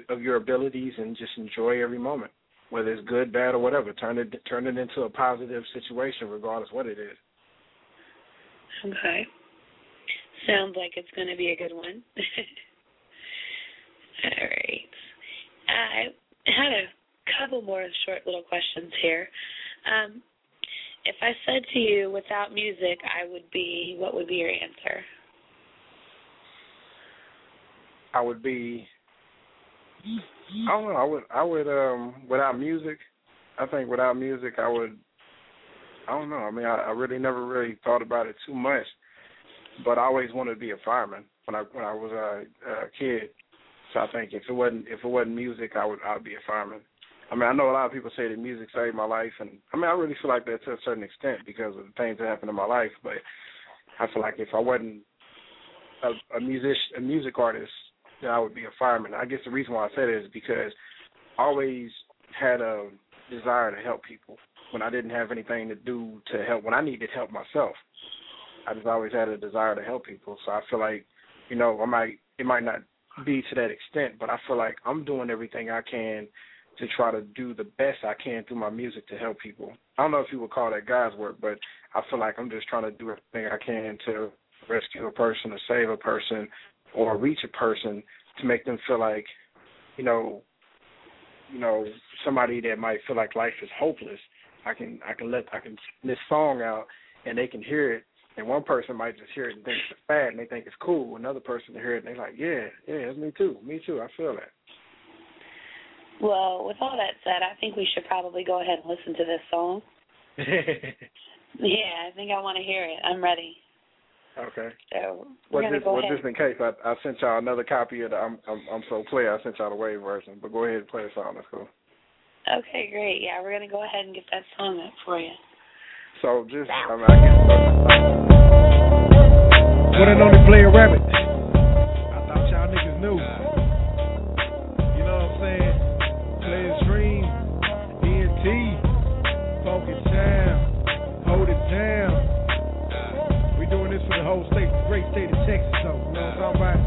of your abilities and just enjoy every moment, whether it's good, bad, or whatever. Turn it turn it into a positive situation, regardless what it is. Okay. Sounds like it's going to be a good one. All right. I had a couple more short little questions here. Um, if I said to you, without music, I would be, what would be your answer? I would be. I don't know. I would. I would. Um, without music, I think without music, I would. I don't know. I mean, I, I really never really thought about it too much, but I always wanted to be a fireman when I when I was a, a kid. So I think if it wasn't if it wasn't music, I would I would be a fireman. I mean, I know a lot of people say that music saved my life, and I mean, I really feel like that to a certain extent because of the things that happened in my life. But I feel like if I wasn't a, a music a music artist, then I would be a fireman. I guess the reason why I say that is because I always had a desire to help people when I didn't have anything to do to help when I needed help myself. I just always had a desire to help people. So I feel like, you know, I might it might not be to that extent, but I feel like I'm doing everything I can to try to do the best I can through my music to help people. I don't know if you would call that God's work, but I feel like I'm just trying to do everything I can to rescue a person, to save a person, or reach a person to make them feel like, you know, you know, somebody that might feel like life is hopeless. I can I can let I can this song out and they can hear it and one person might just hear it and think it's bad and they think it's cool. Another person to hear it and they're like, Yeah, yeah, it's me too. Me too, I feel that. Well, with all that said, I think we should probably go ahead and listen to this song. yeah, I think I want to hear it. I'm ready. Okay. So we're well, just, go well, ahead. just in case, I, I sent y'all another copy of the I'm I'm, I'm so player. I sent y'all the wave version, but go ahead and play the song. That's cool. Okay, great. Yeah, we're gonna go ahead and get that song up for you. So just I mean, I guess. One and only PlayaRabbit. Great state of Texas, though. You know what I'm talking about?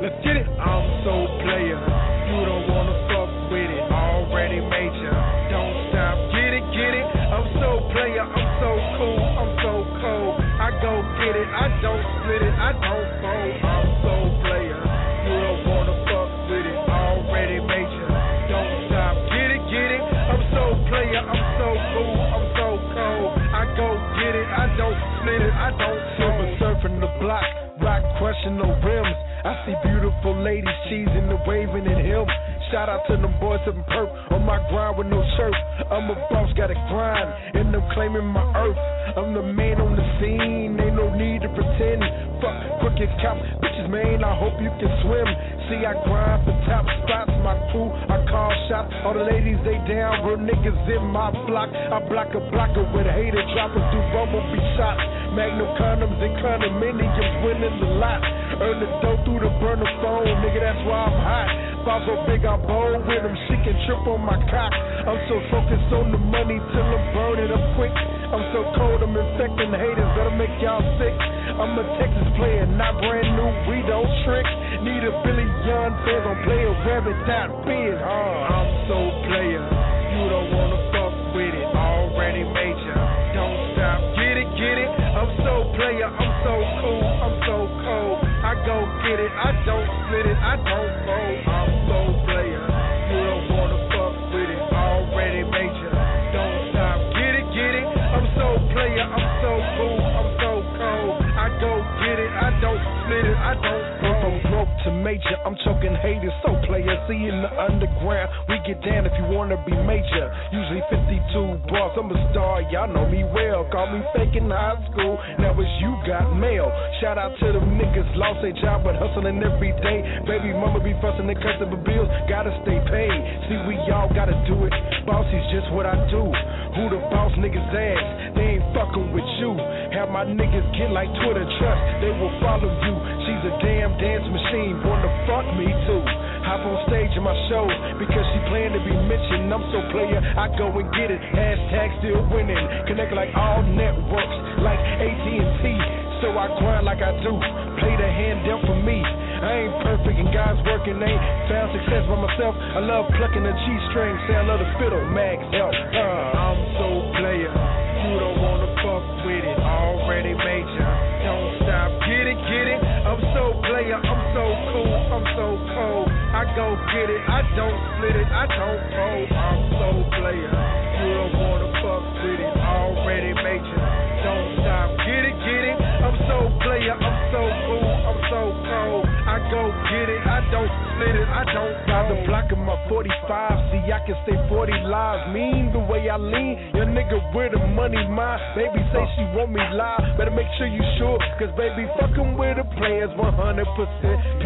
Let's get it. I'm so player. You don't wanna fuck with it. Already major. Don't stop. Get it, get it. I'm so player. I'm so cool. I'm so cold. I go get it. I don't split it. I don't fold. I'm so player. You don't wanna beautiful ladies cheesing and waving at him. Shout out to them boys up in perp on my grind with no shirt. I'm a boss, gotta grind, and I'm claiming my earth. I'm the man on the scene, ain't no need to pretend. Fuck crooked cops, bitches, man, I hope you can swim. See, I grind for top spots, my crew, I call shots. All the ladies, they down, real niggas in my block. I block a blocker with hater, dropping through bumblebee shots. Magnum condoms and condominiums, winning the lot. Earn the dough through the burner phone, nigga, that's why I'm hot. Fall so big, I bowl with them. She can trip on my cock. I'm so focused on the money till I'm burning up quick. I'm so cold, I'm infecting haters, that'll make y'all sick. I'm a Texas player, not brand new. We don't trick. Need a billion fans on player rabbit dot biz. Uh, I'm so player. You don't wanna fuck with it. Already major. Don't stop. Get it, get it. I'm so player. I'm so cool. I'm so cold. I go get it. I don't split it. I don't fold. Major, I'm choking haters. So player, see in the underground. We get down if you wanna be major. Usually 52 bars. I'm a star. Y'all know me well. Call me fake in high school. Now it's you got mail. Shout out to them niggas. Lost their job but hustling every day. Baby mama be fussing cussing but bills. Gotta stay paid. See we all gotta do it. Bossy's just what I do. Who the boss niggas ass? They ain't fucking with you. Have my niggas get like Twitter trust. They will follow you. She's a damn dance machine. Wanna fuck me too. Hop on stage in my show because she plan to be mentioned. I'm so player, I go and get it. Hashtag still winning. Connect like all networks, like AT&T. So I grind like I do. Play the hand dealt for me. I ain't perfect and God's working ain't found success by myself. I love plucking the G string, say I love the fiddle, max help. Uh, I'm so player. You don't wanna fuck with it. Already major. Don't stop. Get it, get it. I'm so player. I'm so cool. I'm so cold. I go get it. I don't split it. I don't fold. I'm so player. You don't wanna fuck with it. Already major. Don't stop. Get it, get it. I'm so player. I'm go get it. Don't split it. I don't fold. the block of my 45. See, I can stay 40 lives. Mean the way I lean. Your nigga where the money mine. Baby say she want me live. Better make sure you sure. Cause baby fucking with the players 100%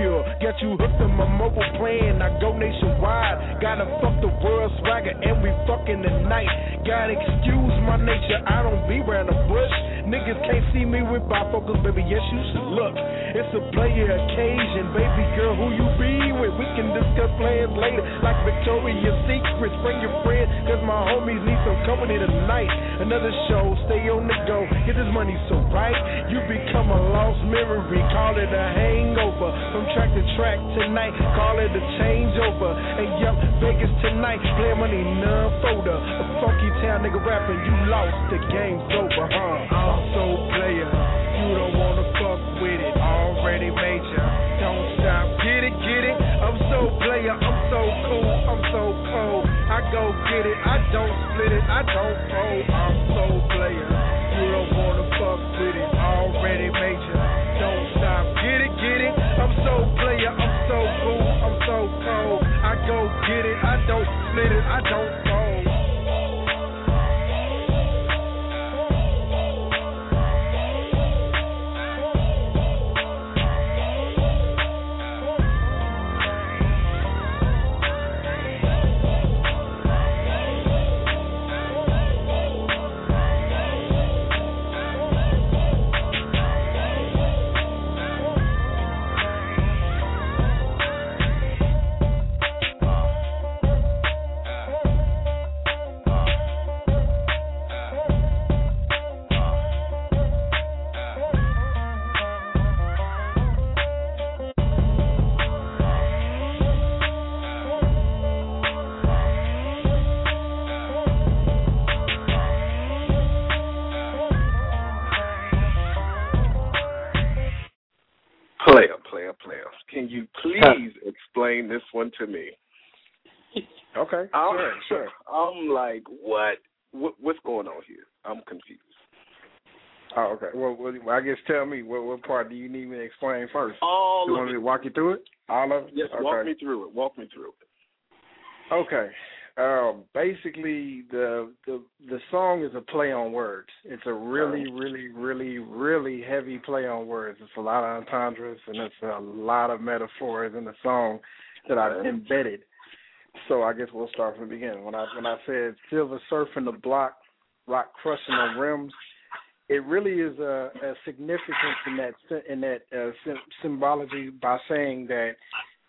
pure. Got you hooked on my mobile plan. I go nationwide. Gotta fuck the world swagger and we fucking tonight. Gotta excuse my nature. I don't be around the bush. Niggas can't see me with bifocals, baby. Yes, you should look. It's a player occasion, baby girl. Who you be with? We can discuss plans later, like Victoria's Secrets. Bring your friend, cause my homies need some company tonight. Another show, stay on the go. Get this money so right. You become a lost memory. Call it a hangover. From track to track tonight. Call it a changeover. And yup, Vegas tonight. Play money none folder. A funky town nigga rapping. You lost. The game's over, huh? I'm so player. You don't wanna fuck with it. Already major. Don't stop. Get it, get it. I'm so player. I'm so cool. I'm so cold. I go get it. I don't split it. I don't fold. I'm so player. You don't wanna fuck with it. Already major. Don't stop. Get it, get it. I'm so player. I'm so cool. I'm so cold. I go get it. I don't split it. I don't what part do you need me to explain first? All you want me to walk you through it? All of it? Yes, okay. walk me through it. Walk me through it. Okay. Um, basically, the the the song is a play on words. It's a really, really, really, really heavy play on words. It's a lot of entendres and it's a lot of metaphors in the song that I've embedded. So I guess we'll start from the beginning. When I when I said silver surfing the block, rock crushing the rims, it really is a, a significance in that in that uh, sym- symbology by saying that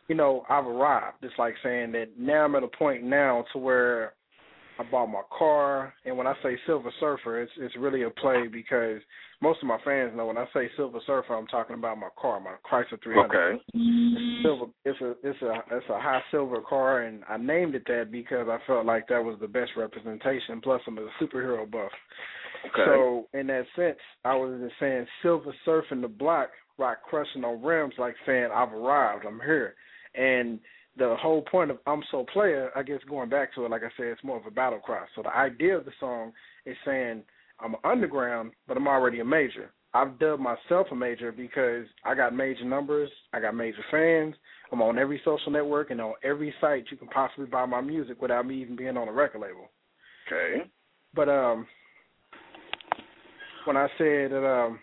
you know I've arrived. It's like saying that now I'm at a point now to where I bought my car, and when I say Silver Surfer, it's it's really a play because most of my fans know when I say Silver Surfer, I'm talking about my car, my Chrysler 300. Okay. It's silver. It's a it's a it's a high silver car, and I named it that because I felt like that was the best representation. Plus, I'm a superhero buff. Okay. So in that sense, I was just saying Silver Surfing the block, rock crushing on rims, like saying I've arrived, I'm here, and the whole point of I'm So Player, I guess going back to it, like I said, it's more of a battle cry. So the idea of the song is saying I'm underground, but I'm already a major. I've dubbed myself a major because I got major numbers, I got major fans. I'm on every social network and on every site you can possibly buy my music without me even being on a record label. Okay. But um when I said that um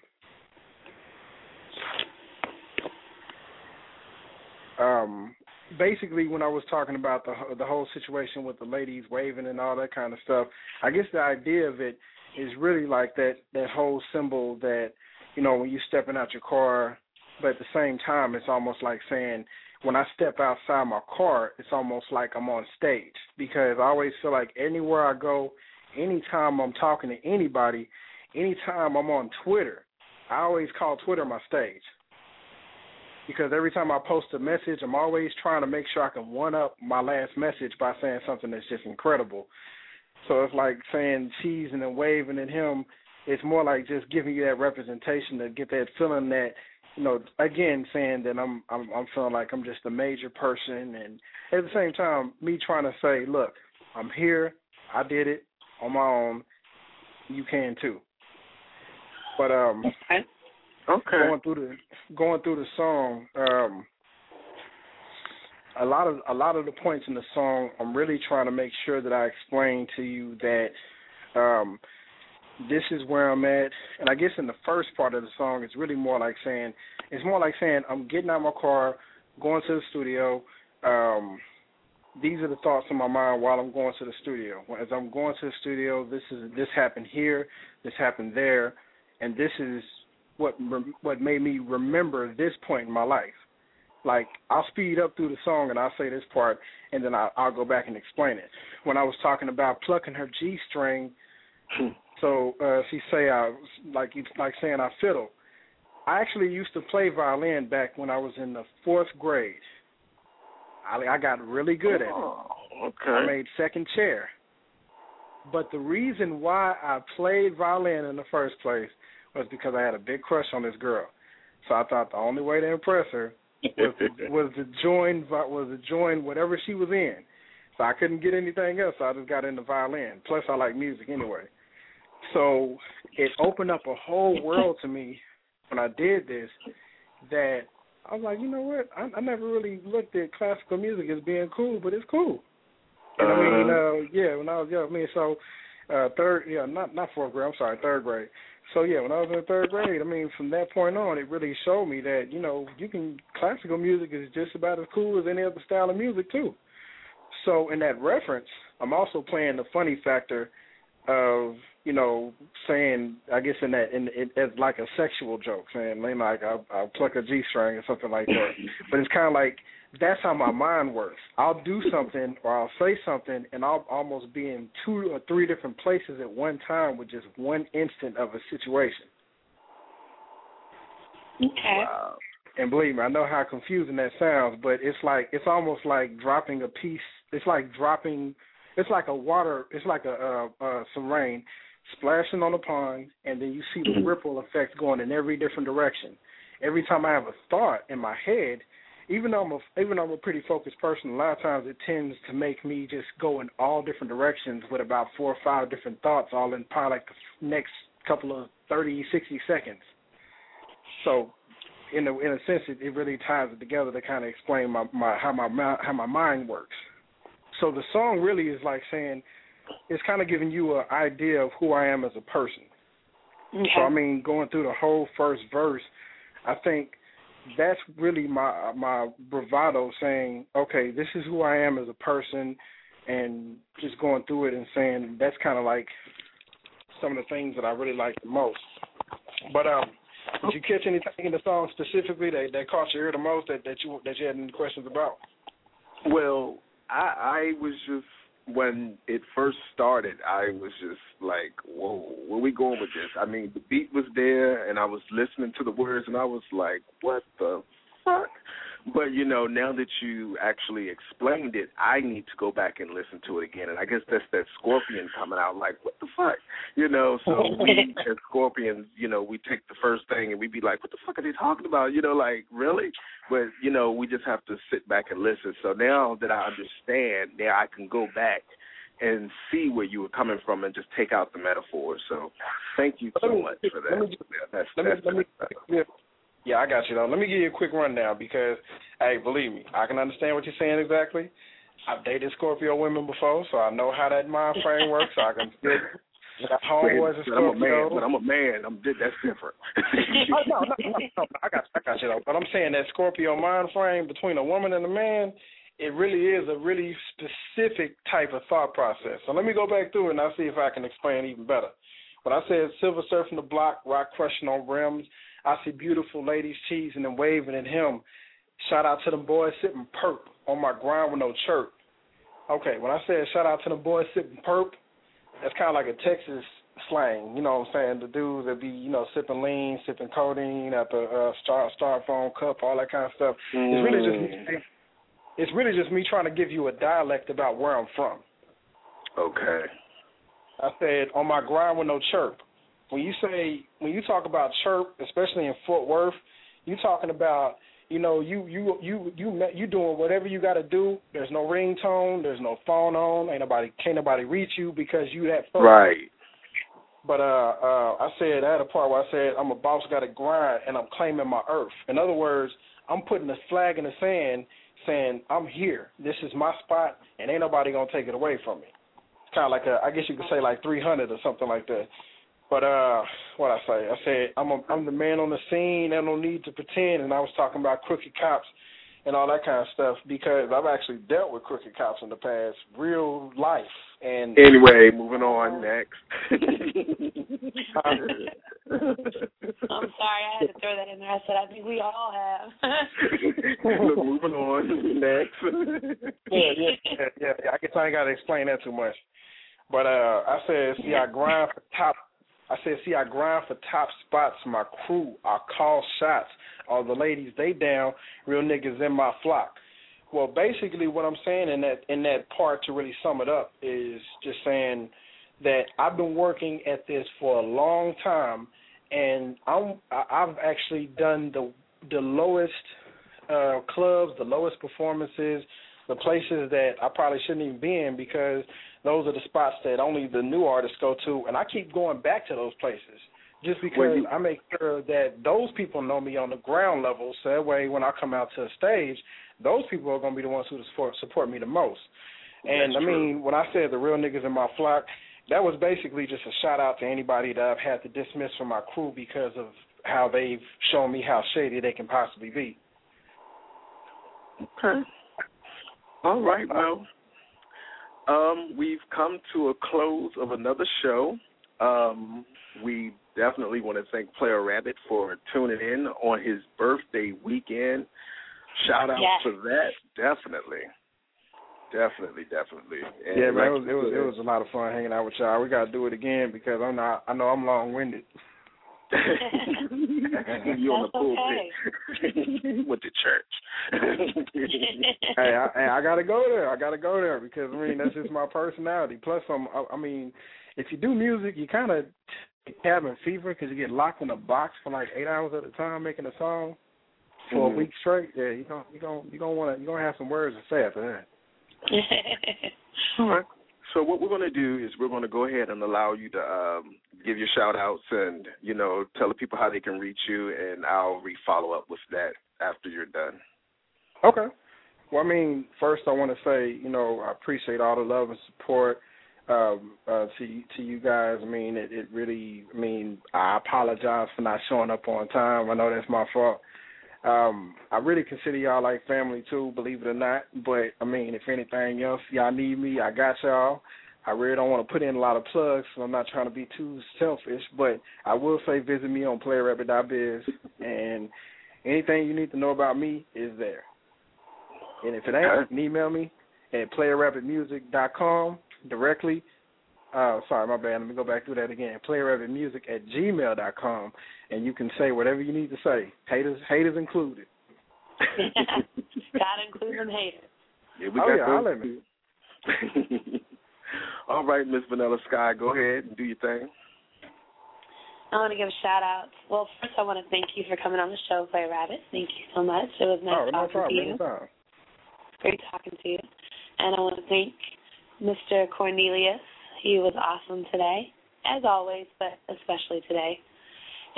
um basically when I was talking about the the whole situation with the ladies waving and all that kind of stuff, I guess the idea of it is really like that that whole symbol that you know when you're stepping out your car, but at the same time it's almost like saying when I step outside my car, it's almost like I'm on stage. Because I always feel like anywhere I go, anytime I'm talking to anybody, anytime I'm on Twitter, I always call Twitter my stage because every time I post a message, I'm always trying to make sure I can one up my last message by saying something that's just incredible. So it's like saying cheesing and waving at him. It's more like just giving you that representation to get that feeling that, you know, again saying that I'm I'm I'm feeling like I'm just a major person, and at the same time me trying to say, look, I'm here, I did it on my own, you can too. But um, okay. Okay. Going through the going through the song, um, a lot of a lot of the points in the song, I'm really trying to make sure that I explain to you that um, this is where I'm at. And I guess in the first part of the song, it's really more like saying it's more like saying I'm getting out of my car, going to the studio. Um, these are the thoughts in my mind while I'm going to the studio. As I'm going to the studio, this is this happened here, this happened there, and this is what what made me remember this point in my life. Like I'll speed up through the song and I'll say this part, and then I'll, I'll go back and explain it. When I was talking about plucking her G string, so uh, she say I was like like saying I fiddle. I actually used to play violin back when I was in the fourth grade. I, I got really good at it. Oh, okay. I made second chair. But the reason why I played violin in the first place was because I had a big crush on this girl. So I thought the only way to impress her was to, was to join was to join whatever she was in. So I couldn't get anything else. So I just got into violin. Plus, I like music anyway. So it opened up a whole world to me when I did this. That I was like, you know what? I, I never really looked at classical music as being cool, but it's cool. And I mean, uh, yeah, when I was young, I mean, so uh third, yeah, not not fourth grade. I'm sorry, third grade. So yeah, when I was in third grade, I mean, from that point on, it really showed me that you know you can classical music is just about as cool as any other style of music too. So in that reference, I'm also playing the funny factor of you know saying I guess in that in it as like a sexual joke, saying like I'll, I'll pluck a G string or something like that. but it's kind of like that's how my mind works. I'll do something or I'll say something and I'll almost be in two or three different places at one time with just one instant of a situation. Okay. Wow. And believe me, I know how confusing that sounds, but it's like it's almost like dropping a piece. It's like dropping. It's like a water. It's like a uh, uh, some rain splashing on a pond, and then you see the ripple effect going in every different direction. Every time I have a thought in my head, even though I'm a even though I'm a pretty focused person, a lot of times it tends to make me just go in all different directions with about four or five different thoughts, all in probably like the next couple of thirty, sixty seconds. So, in a in a sense, it, it really ties it together to kind of explain my, my how my how my mind works. So the song really is like saying it's kind of giving you an idea of who I am as a person. Okay. So I mean, going through the whole first verse, I think that's really my my bravado saying, okay, this is who I am as a person, and just going through it and saying that's kind of like some of the things that I really like the most. But um, did you catch anything in the song specifically that that caught your ear the most that that you that you had any questions about? Well, I I was just when it first started, I was just like, "Whoa, where we going with this?" I mean, the beat was there, and I was listening to the words, and I was like, "What the fuck?" But you know, now that you actually explained it, I need to go back and listen to it again. And I guess that's that scorpion coming out like, what the fuck? You know, so we as scorpions, you know, we take the first thing and we'd be like, What the fuck are they talking about? You know, like, really? But, you know, we just have to sit back and listen. So now that I understand, now I can go back and see where you were coming from and just take out the metaphors. So thank you so me, much for that. Let me, yeah, that's, let me, let me, yeah, I got you though. Let me give you a quick rundown because, hey, believe me, I can understand what you're saying exactly. I've dated Scorpio women before, so I know how that mind frame works. So I can get got homeboys and but I'm a man. But I'm a man. I'm that's different. oh, no, no, no, no, I got, I got you though. But I'm saying that Scorpio mind frame between a woman and a man, it really is a really specific type of thought process. So let me go back through it and I'll see if I can explain even better. When I said silver surfing the block, rock crushing on rims, I see beautiful ladies cheesing and waving at him. Shout out to them boys sipping perp on my grind with no chirp. Okay, when I said shout out to them boys sipping perp, that's kind of like a Texas slang. You know what I'm saying? The dudes that be, you know, sipping lean, sipping codeine at the uh, star styrofoam cup, all that kind of stuff. It's really just me. It's really just me trying to give you a dialect about where I'm from. Okay. I said on my grind with no chirp. When you say when you talk about chirp, especially in Fort Worth, you're talking about you know you you you you you doing whatever you got to do. There's no ringtone, there's no phone on, ain't nobody can't nobody reach you because you that phone. Right. But uh, uh, I said at a part where I said I'm a boss, got to grind, and I'm claiming my earth. In other words, I'm putting a flag in the sand, saying I'm here. This is my spot, and ain't nobody gonna take it away from me. It's kind of like a, I guess you could say like 300 or something like that. But uh, what I say? I said I'm a, I'm the man on the scene. I don't need to pretend. And I was talking about crooked cops and all that kind of stuff because I've actually dealt with crooked cops in the past, real life. And anyway, moving on next. I'm sorry, I had to throw that in there. I said I think we all have. Look, moving on next. yeah, yeah, yeah, yeah. I guess I ain't got to explain that too much. But uh, I said, see, I grind for top I said, see, I grind for top spots. My crew, I call shots. All the ladies, they down. Real niggas in my flock. Well, basically, what I'm saying in that in that part to really sum it up is just saying that I've been working at this for a long time, and I'm I've actually done the the lowest uh, clubs, the lowest performances, the places that I probably shouldn't even be in because those are the spots that only the new artists go to, and I keep going back to those places just because you, I make sure that those people know me on the ground level, so that way when I come out to the stage, those people are going to be the ones who support support me the most. And I mean, when I said the real niggas in my flock, that was basically just a shout out to anybody that I've had to dismiss from my crew because of how they've shown me how shady they can possibly be. Okay. All right. Well, um, we've come to a close of another show. Um, we definitely want to thank PlayaRabbit for tuning in on his birthday weekend. Shout out Yes. for that, definitely, definitely, definitely. And yeah, man, it was it was it was a lot of fun hanging out with y'all. We got to do it again because I'm not. I know I'm long winded. you on the pulpit with the church. hey, I, hey, I gotta go there. I gotta go there because I mean that's just my personality. Plus, I'm. I, I mean, if you do music, you kind of having fever because you get locked in a box for like eight hours at a time making a song for Mhm. a week straight. Yeah, you don't. You don't. You don't want to. You gonna have some words to say after that. All right. So what we're going to do is we're going to go ahead and allow you to um, give your shout outs and you know tell the people how they can reach you, and I'll re-follow up with that after you're done. Okay. Well, I mean, first I want to say, you know, I appreciate all the love and support um, uh, to to you guys. I mean, it, it really. I mean, I apologize for not showing up on time. I know that's my fault. Um, I really consider y'all like family too, believe it or not. But I mean, if anything else, y'all need me, I got y'all. I really don't want to put in a lot of plugs, so I'm not trying to be too selfish. But I will say, visit me on PlayaRabbit.biz, and anything you need to know about me is there. And if it ain't, email me, at playerrabbitmusic.com directly. Uh, sorry, my bad. Let me go back through that again. Playerrabbitmusic at gmail.com, and you can say whatever you need to say. Haters, haters included. Gotta include them haters. Yeah, we oh got yeah, those holla All right, Miss Vanilla Sky, go ahead and do your thing. I want to give a shout out. Well, first I want to thank you for coming on the show, Play Rabbit. Thank you so much. It was nice oh, no talking problem, to you. anytime. Great talking to you. And I want to thank Mr. Cornelius. He was awesome today, as always, but especially today.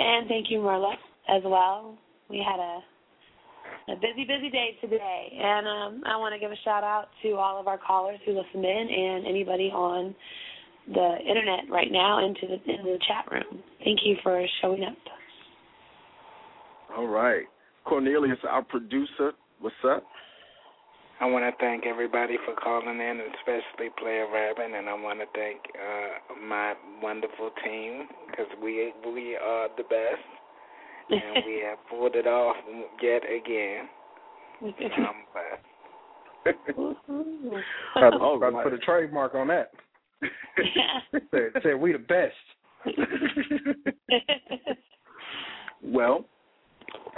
And thank you, Merla, as well. We had a a busy, busy day today. And um, I want to give a shout out to all of our callers who listened in and anybody on the internet right now into the into the chat room. Thank you for showing up. All right. Cornelius, our producer, what's up? I want to thank everybody for calling in, especially PlayaRabbit, and I want to thank uh, my wonderful team because we we are the best, and we have pulled it off yet again. Um, but About to, All about to right. put a trademark on that. said, said we the best. Well,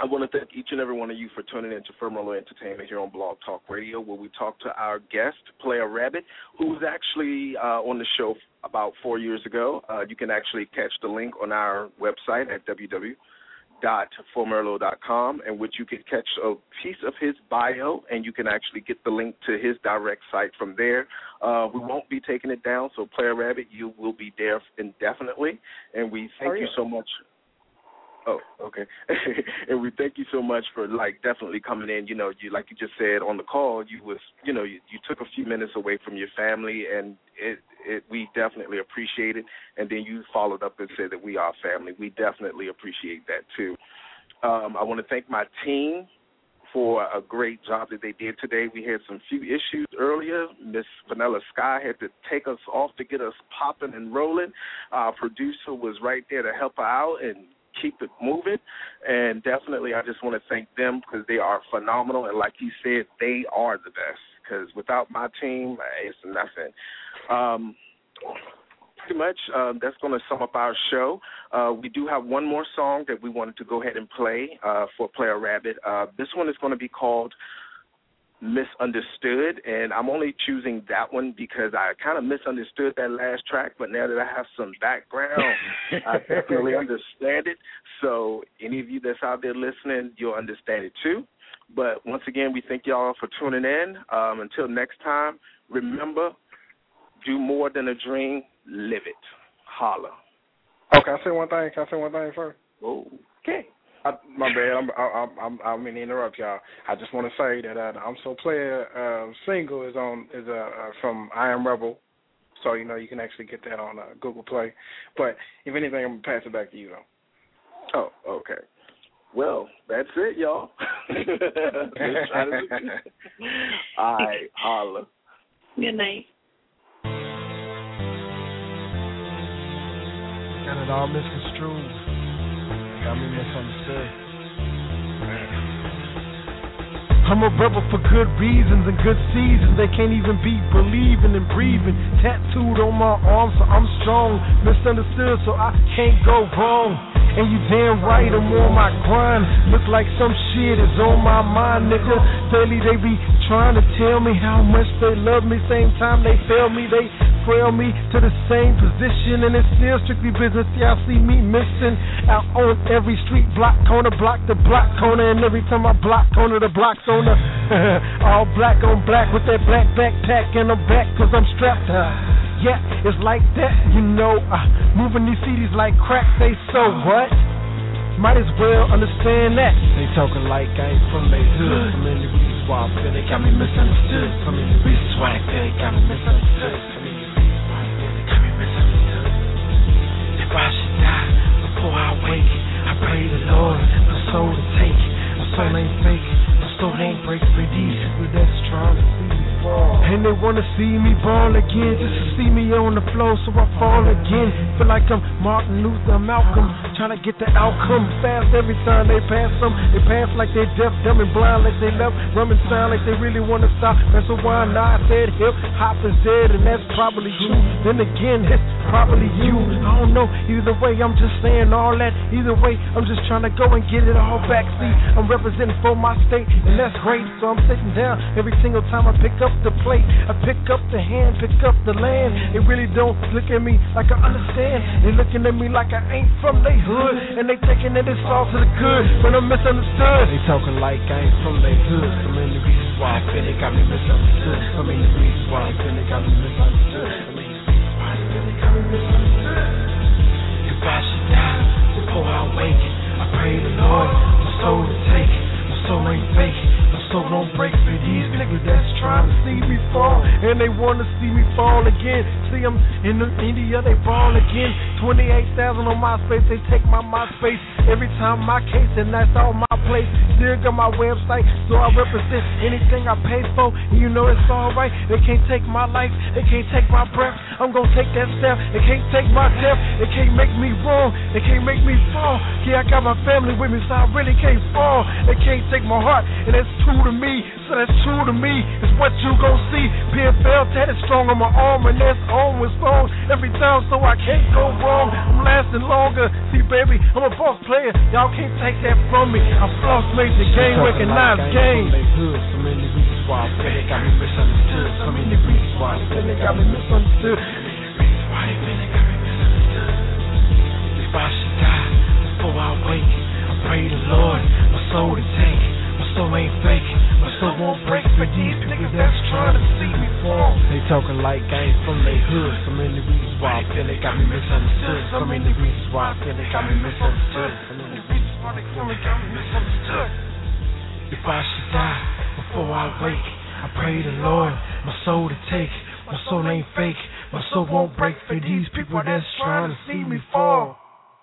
I want to thank each and every one of you for tuning in to Firmolo Entertainment here on Blog Talk Radio, where we talk to our guest, PlayaRabbit, who was actually uh, on the show about four years ago. Uh, you can actually catch the link on our website at www.formerlo.com, in which you can catch a piece of his bio, and you can actually get the link to his direct site from there. Uh, we won't be taking it down, so PlayaRabbit, you will be there indefinitely, and we thank you so much. Oh, okay. and we thank you so much for like definitely coming in. You know, you like you just said on the call, you was you know you, you took a few minutes away from your family, and it it we definitely appreciate it. And then you followed up and said that we are family. We definitely appreciate that too. Um, I want to thank my team for a great job that they did today. We had some few issues earlier. Miss Vanilla Sky had to take us off to get us popping and rolling. Our producer was right there to help her out and keep it moving. And definitely, I just want to thank them because they are phenomenal. And like you said, they are the best. Because without my team, it's nothing. Um, pretty much um, that's going to sum up our show. Uh, we do have one more song that we wanted to go ahead and play uh, for PlayaRabbit. Uh, this one is going to be called Misunderstood, and I'm only choosing that one because I kind of misunderstood that last track, but now that I have some background, I definitely understand it. So, any of you that's out there listening, you'll understand it too. But once again, we thank y'all for tuning in. Um, until next time, remember, do more than a dream, live it. Holla. Oh, can I say one thing? Can I say one thing first? Okay. I, my bad. I'm, I, I'm, I'm, I mean to interrupt y'all. I just want to say that uh, I'm so player uh, single is on is uh, uh, from I Am Rebel, so you know you can actually get that on uh, Google Play. But if anything, I'm gonna pass it back to you though. Oh, okay. Well, that's it, y'all. Let's try this again. All right, holla. Good night. Got it all misconstrued. Got me misunderstood. I'm a rebel for good reasons and good seasons. They can't even be believing and breathing. Tattooed on my arm, so I'm strong. Misunderstood, so I can't go wrong. And you damn right, I'm on my grind. Look like some shit is on my mind, nigga. Daily they be trying to tell me how much they love me. Same time they fail me, they frail me to the same position. And it's still strictly business. Y'all see me missing out on every street block corner, block to block corner. And every time I block corner, the block's on the all black on black with that black backpack and I'm back cause I'm strapped. Yeah, it's like that, you know. Uh, moving these CDs like crack, they so what? Might as well understand that. They talking like I ain't from they hood. In the reasons why I feel they got me misunderstood. In the reasons why I feel they got me misunderstood. I should die before I wake, I pray the Lord my soul to take. My soul ain't fake, my soul ain't break for these people that's trying to see me fall. And they wanna see me ball again, just to see me on the floor, so I fall again. Feel like I'm Martin Luther, Malcolm, trying to get the outcome fast every time they pass them. They pass like they deaf, dumb, and blind, like they left, rumming sound like they really wanna stop. That's why now I said hip hop is dead, and that's probably true. Then again, it's probably you. I don't know. Either way, I'm just saying all that. Either way, I'm just trying to go and get it all back. See, I'm representing for my state, and that's great. So I'm sitting down every single time I pick up the plate. I pick up the hand, pick up the land. They really don't look at me like I understand. They looking at me like I ain't from they hood, and they thinking that it's all to the good, but I'm misunderstood. They talking like I ain't from they hood. So many reasons why I feel they got me misunderstood. So many reasons why I feel they got me misunderstood. So many reasons why I feel they got me misunderstood. If I should die before I wake, I pray the Lord soul to take. My soul ain't fake. My soul won't break for these niggas that's trying to see me fall, and they want to see me fall again. See them in the India, they ball again. 28,000 on MySpace, they take my MySpace every time my case, and that's all my place. Still got my website, so I represent anything I pay for. You know it's alright. They can't take my life, they can't take my breath. I'm gonna take that step. They can't take my death, they can't make me wrong, they can't make me fall. Yeah, I got my family with me, so I really can't fall. They can't take my heart, and that's true to me. So that's true to me. It's what you gon' see. PFL tatted strong on my arm, and that's on with every time, so I can't go wrong. I'm lasting longer. See, baby, I'm a boss player. Y'all can't take that from me. I'm floss major, game recognized game. So many reasons why I feel they got me misunderstood. So many reasons why I feel they got me misunderstood. So many reasons why they feel they got me misunderstood. If I should die before I wake, I pray the Lord my soul to take. My soul ain't fake. My soul won't break for these people that's trying to see me fall. They talking like I ain't from they hood. So many reasons why I feel they got me misunderstood. So many reasons why I feel they got me misunderstood. If I should die before I wake, I pray the Lord my soul to take. My soul ain't fake. My soul won't break for these people that's trying to see me fall.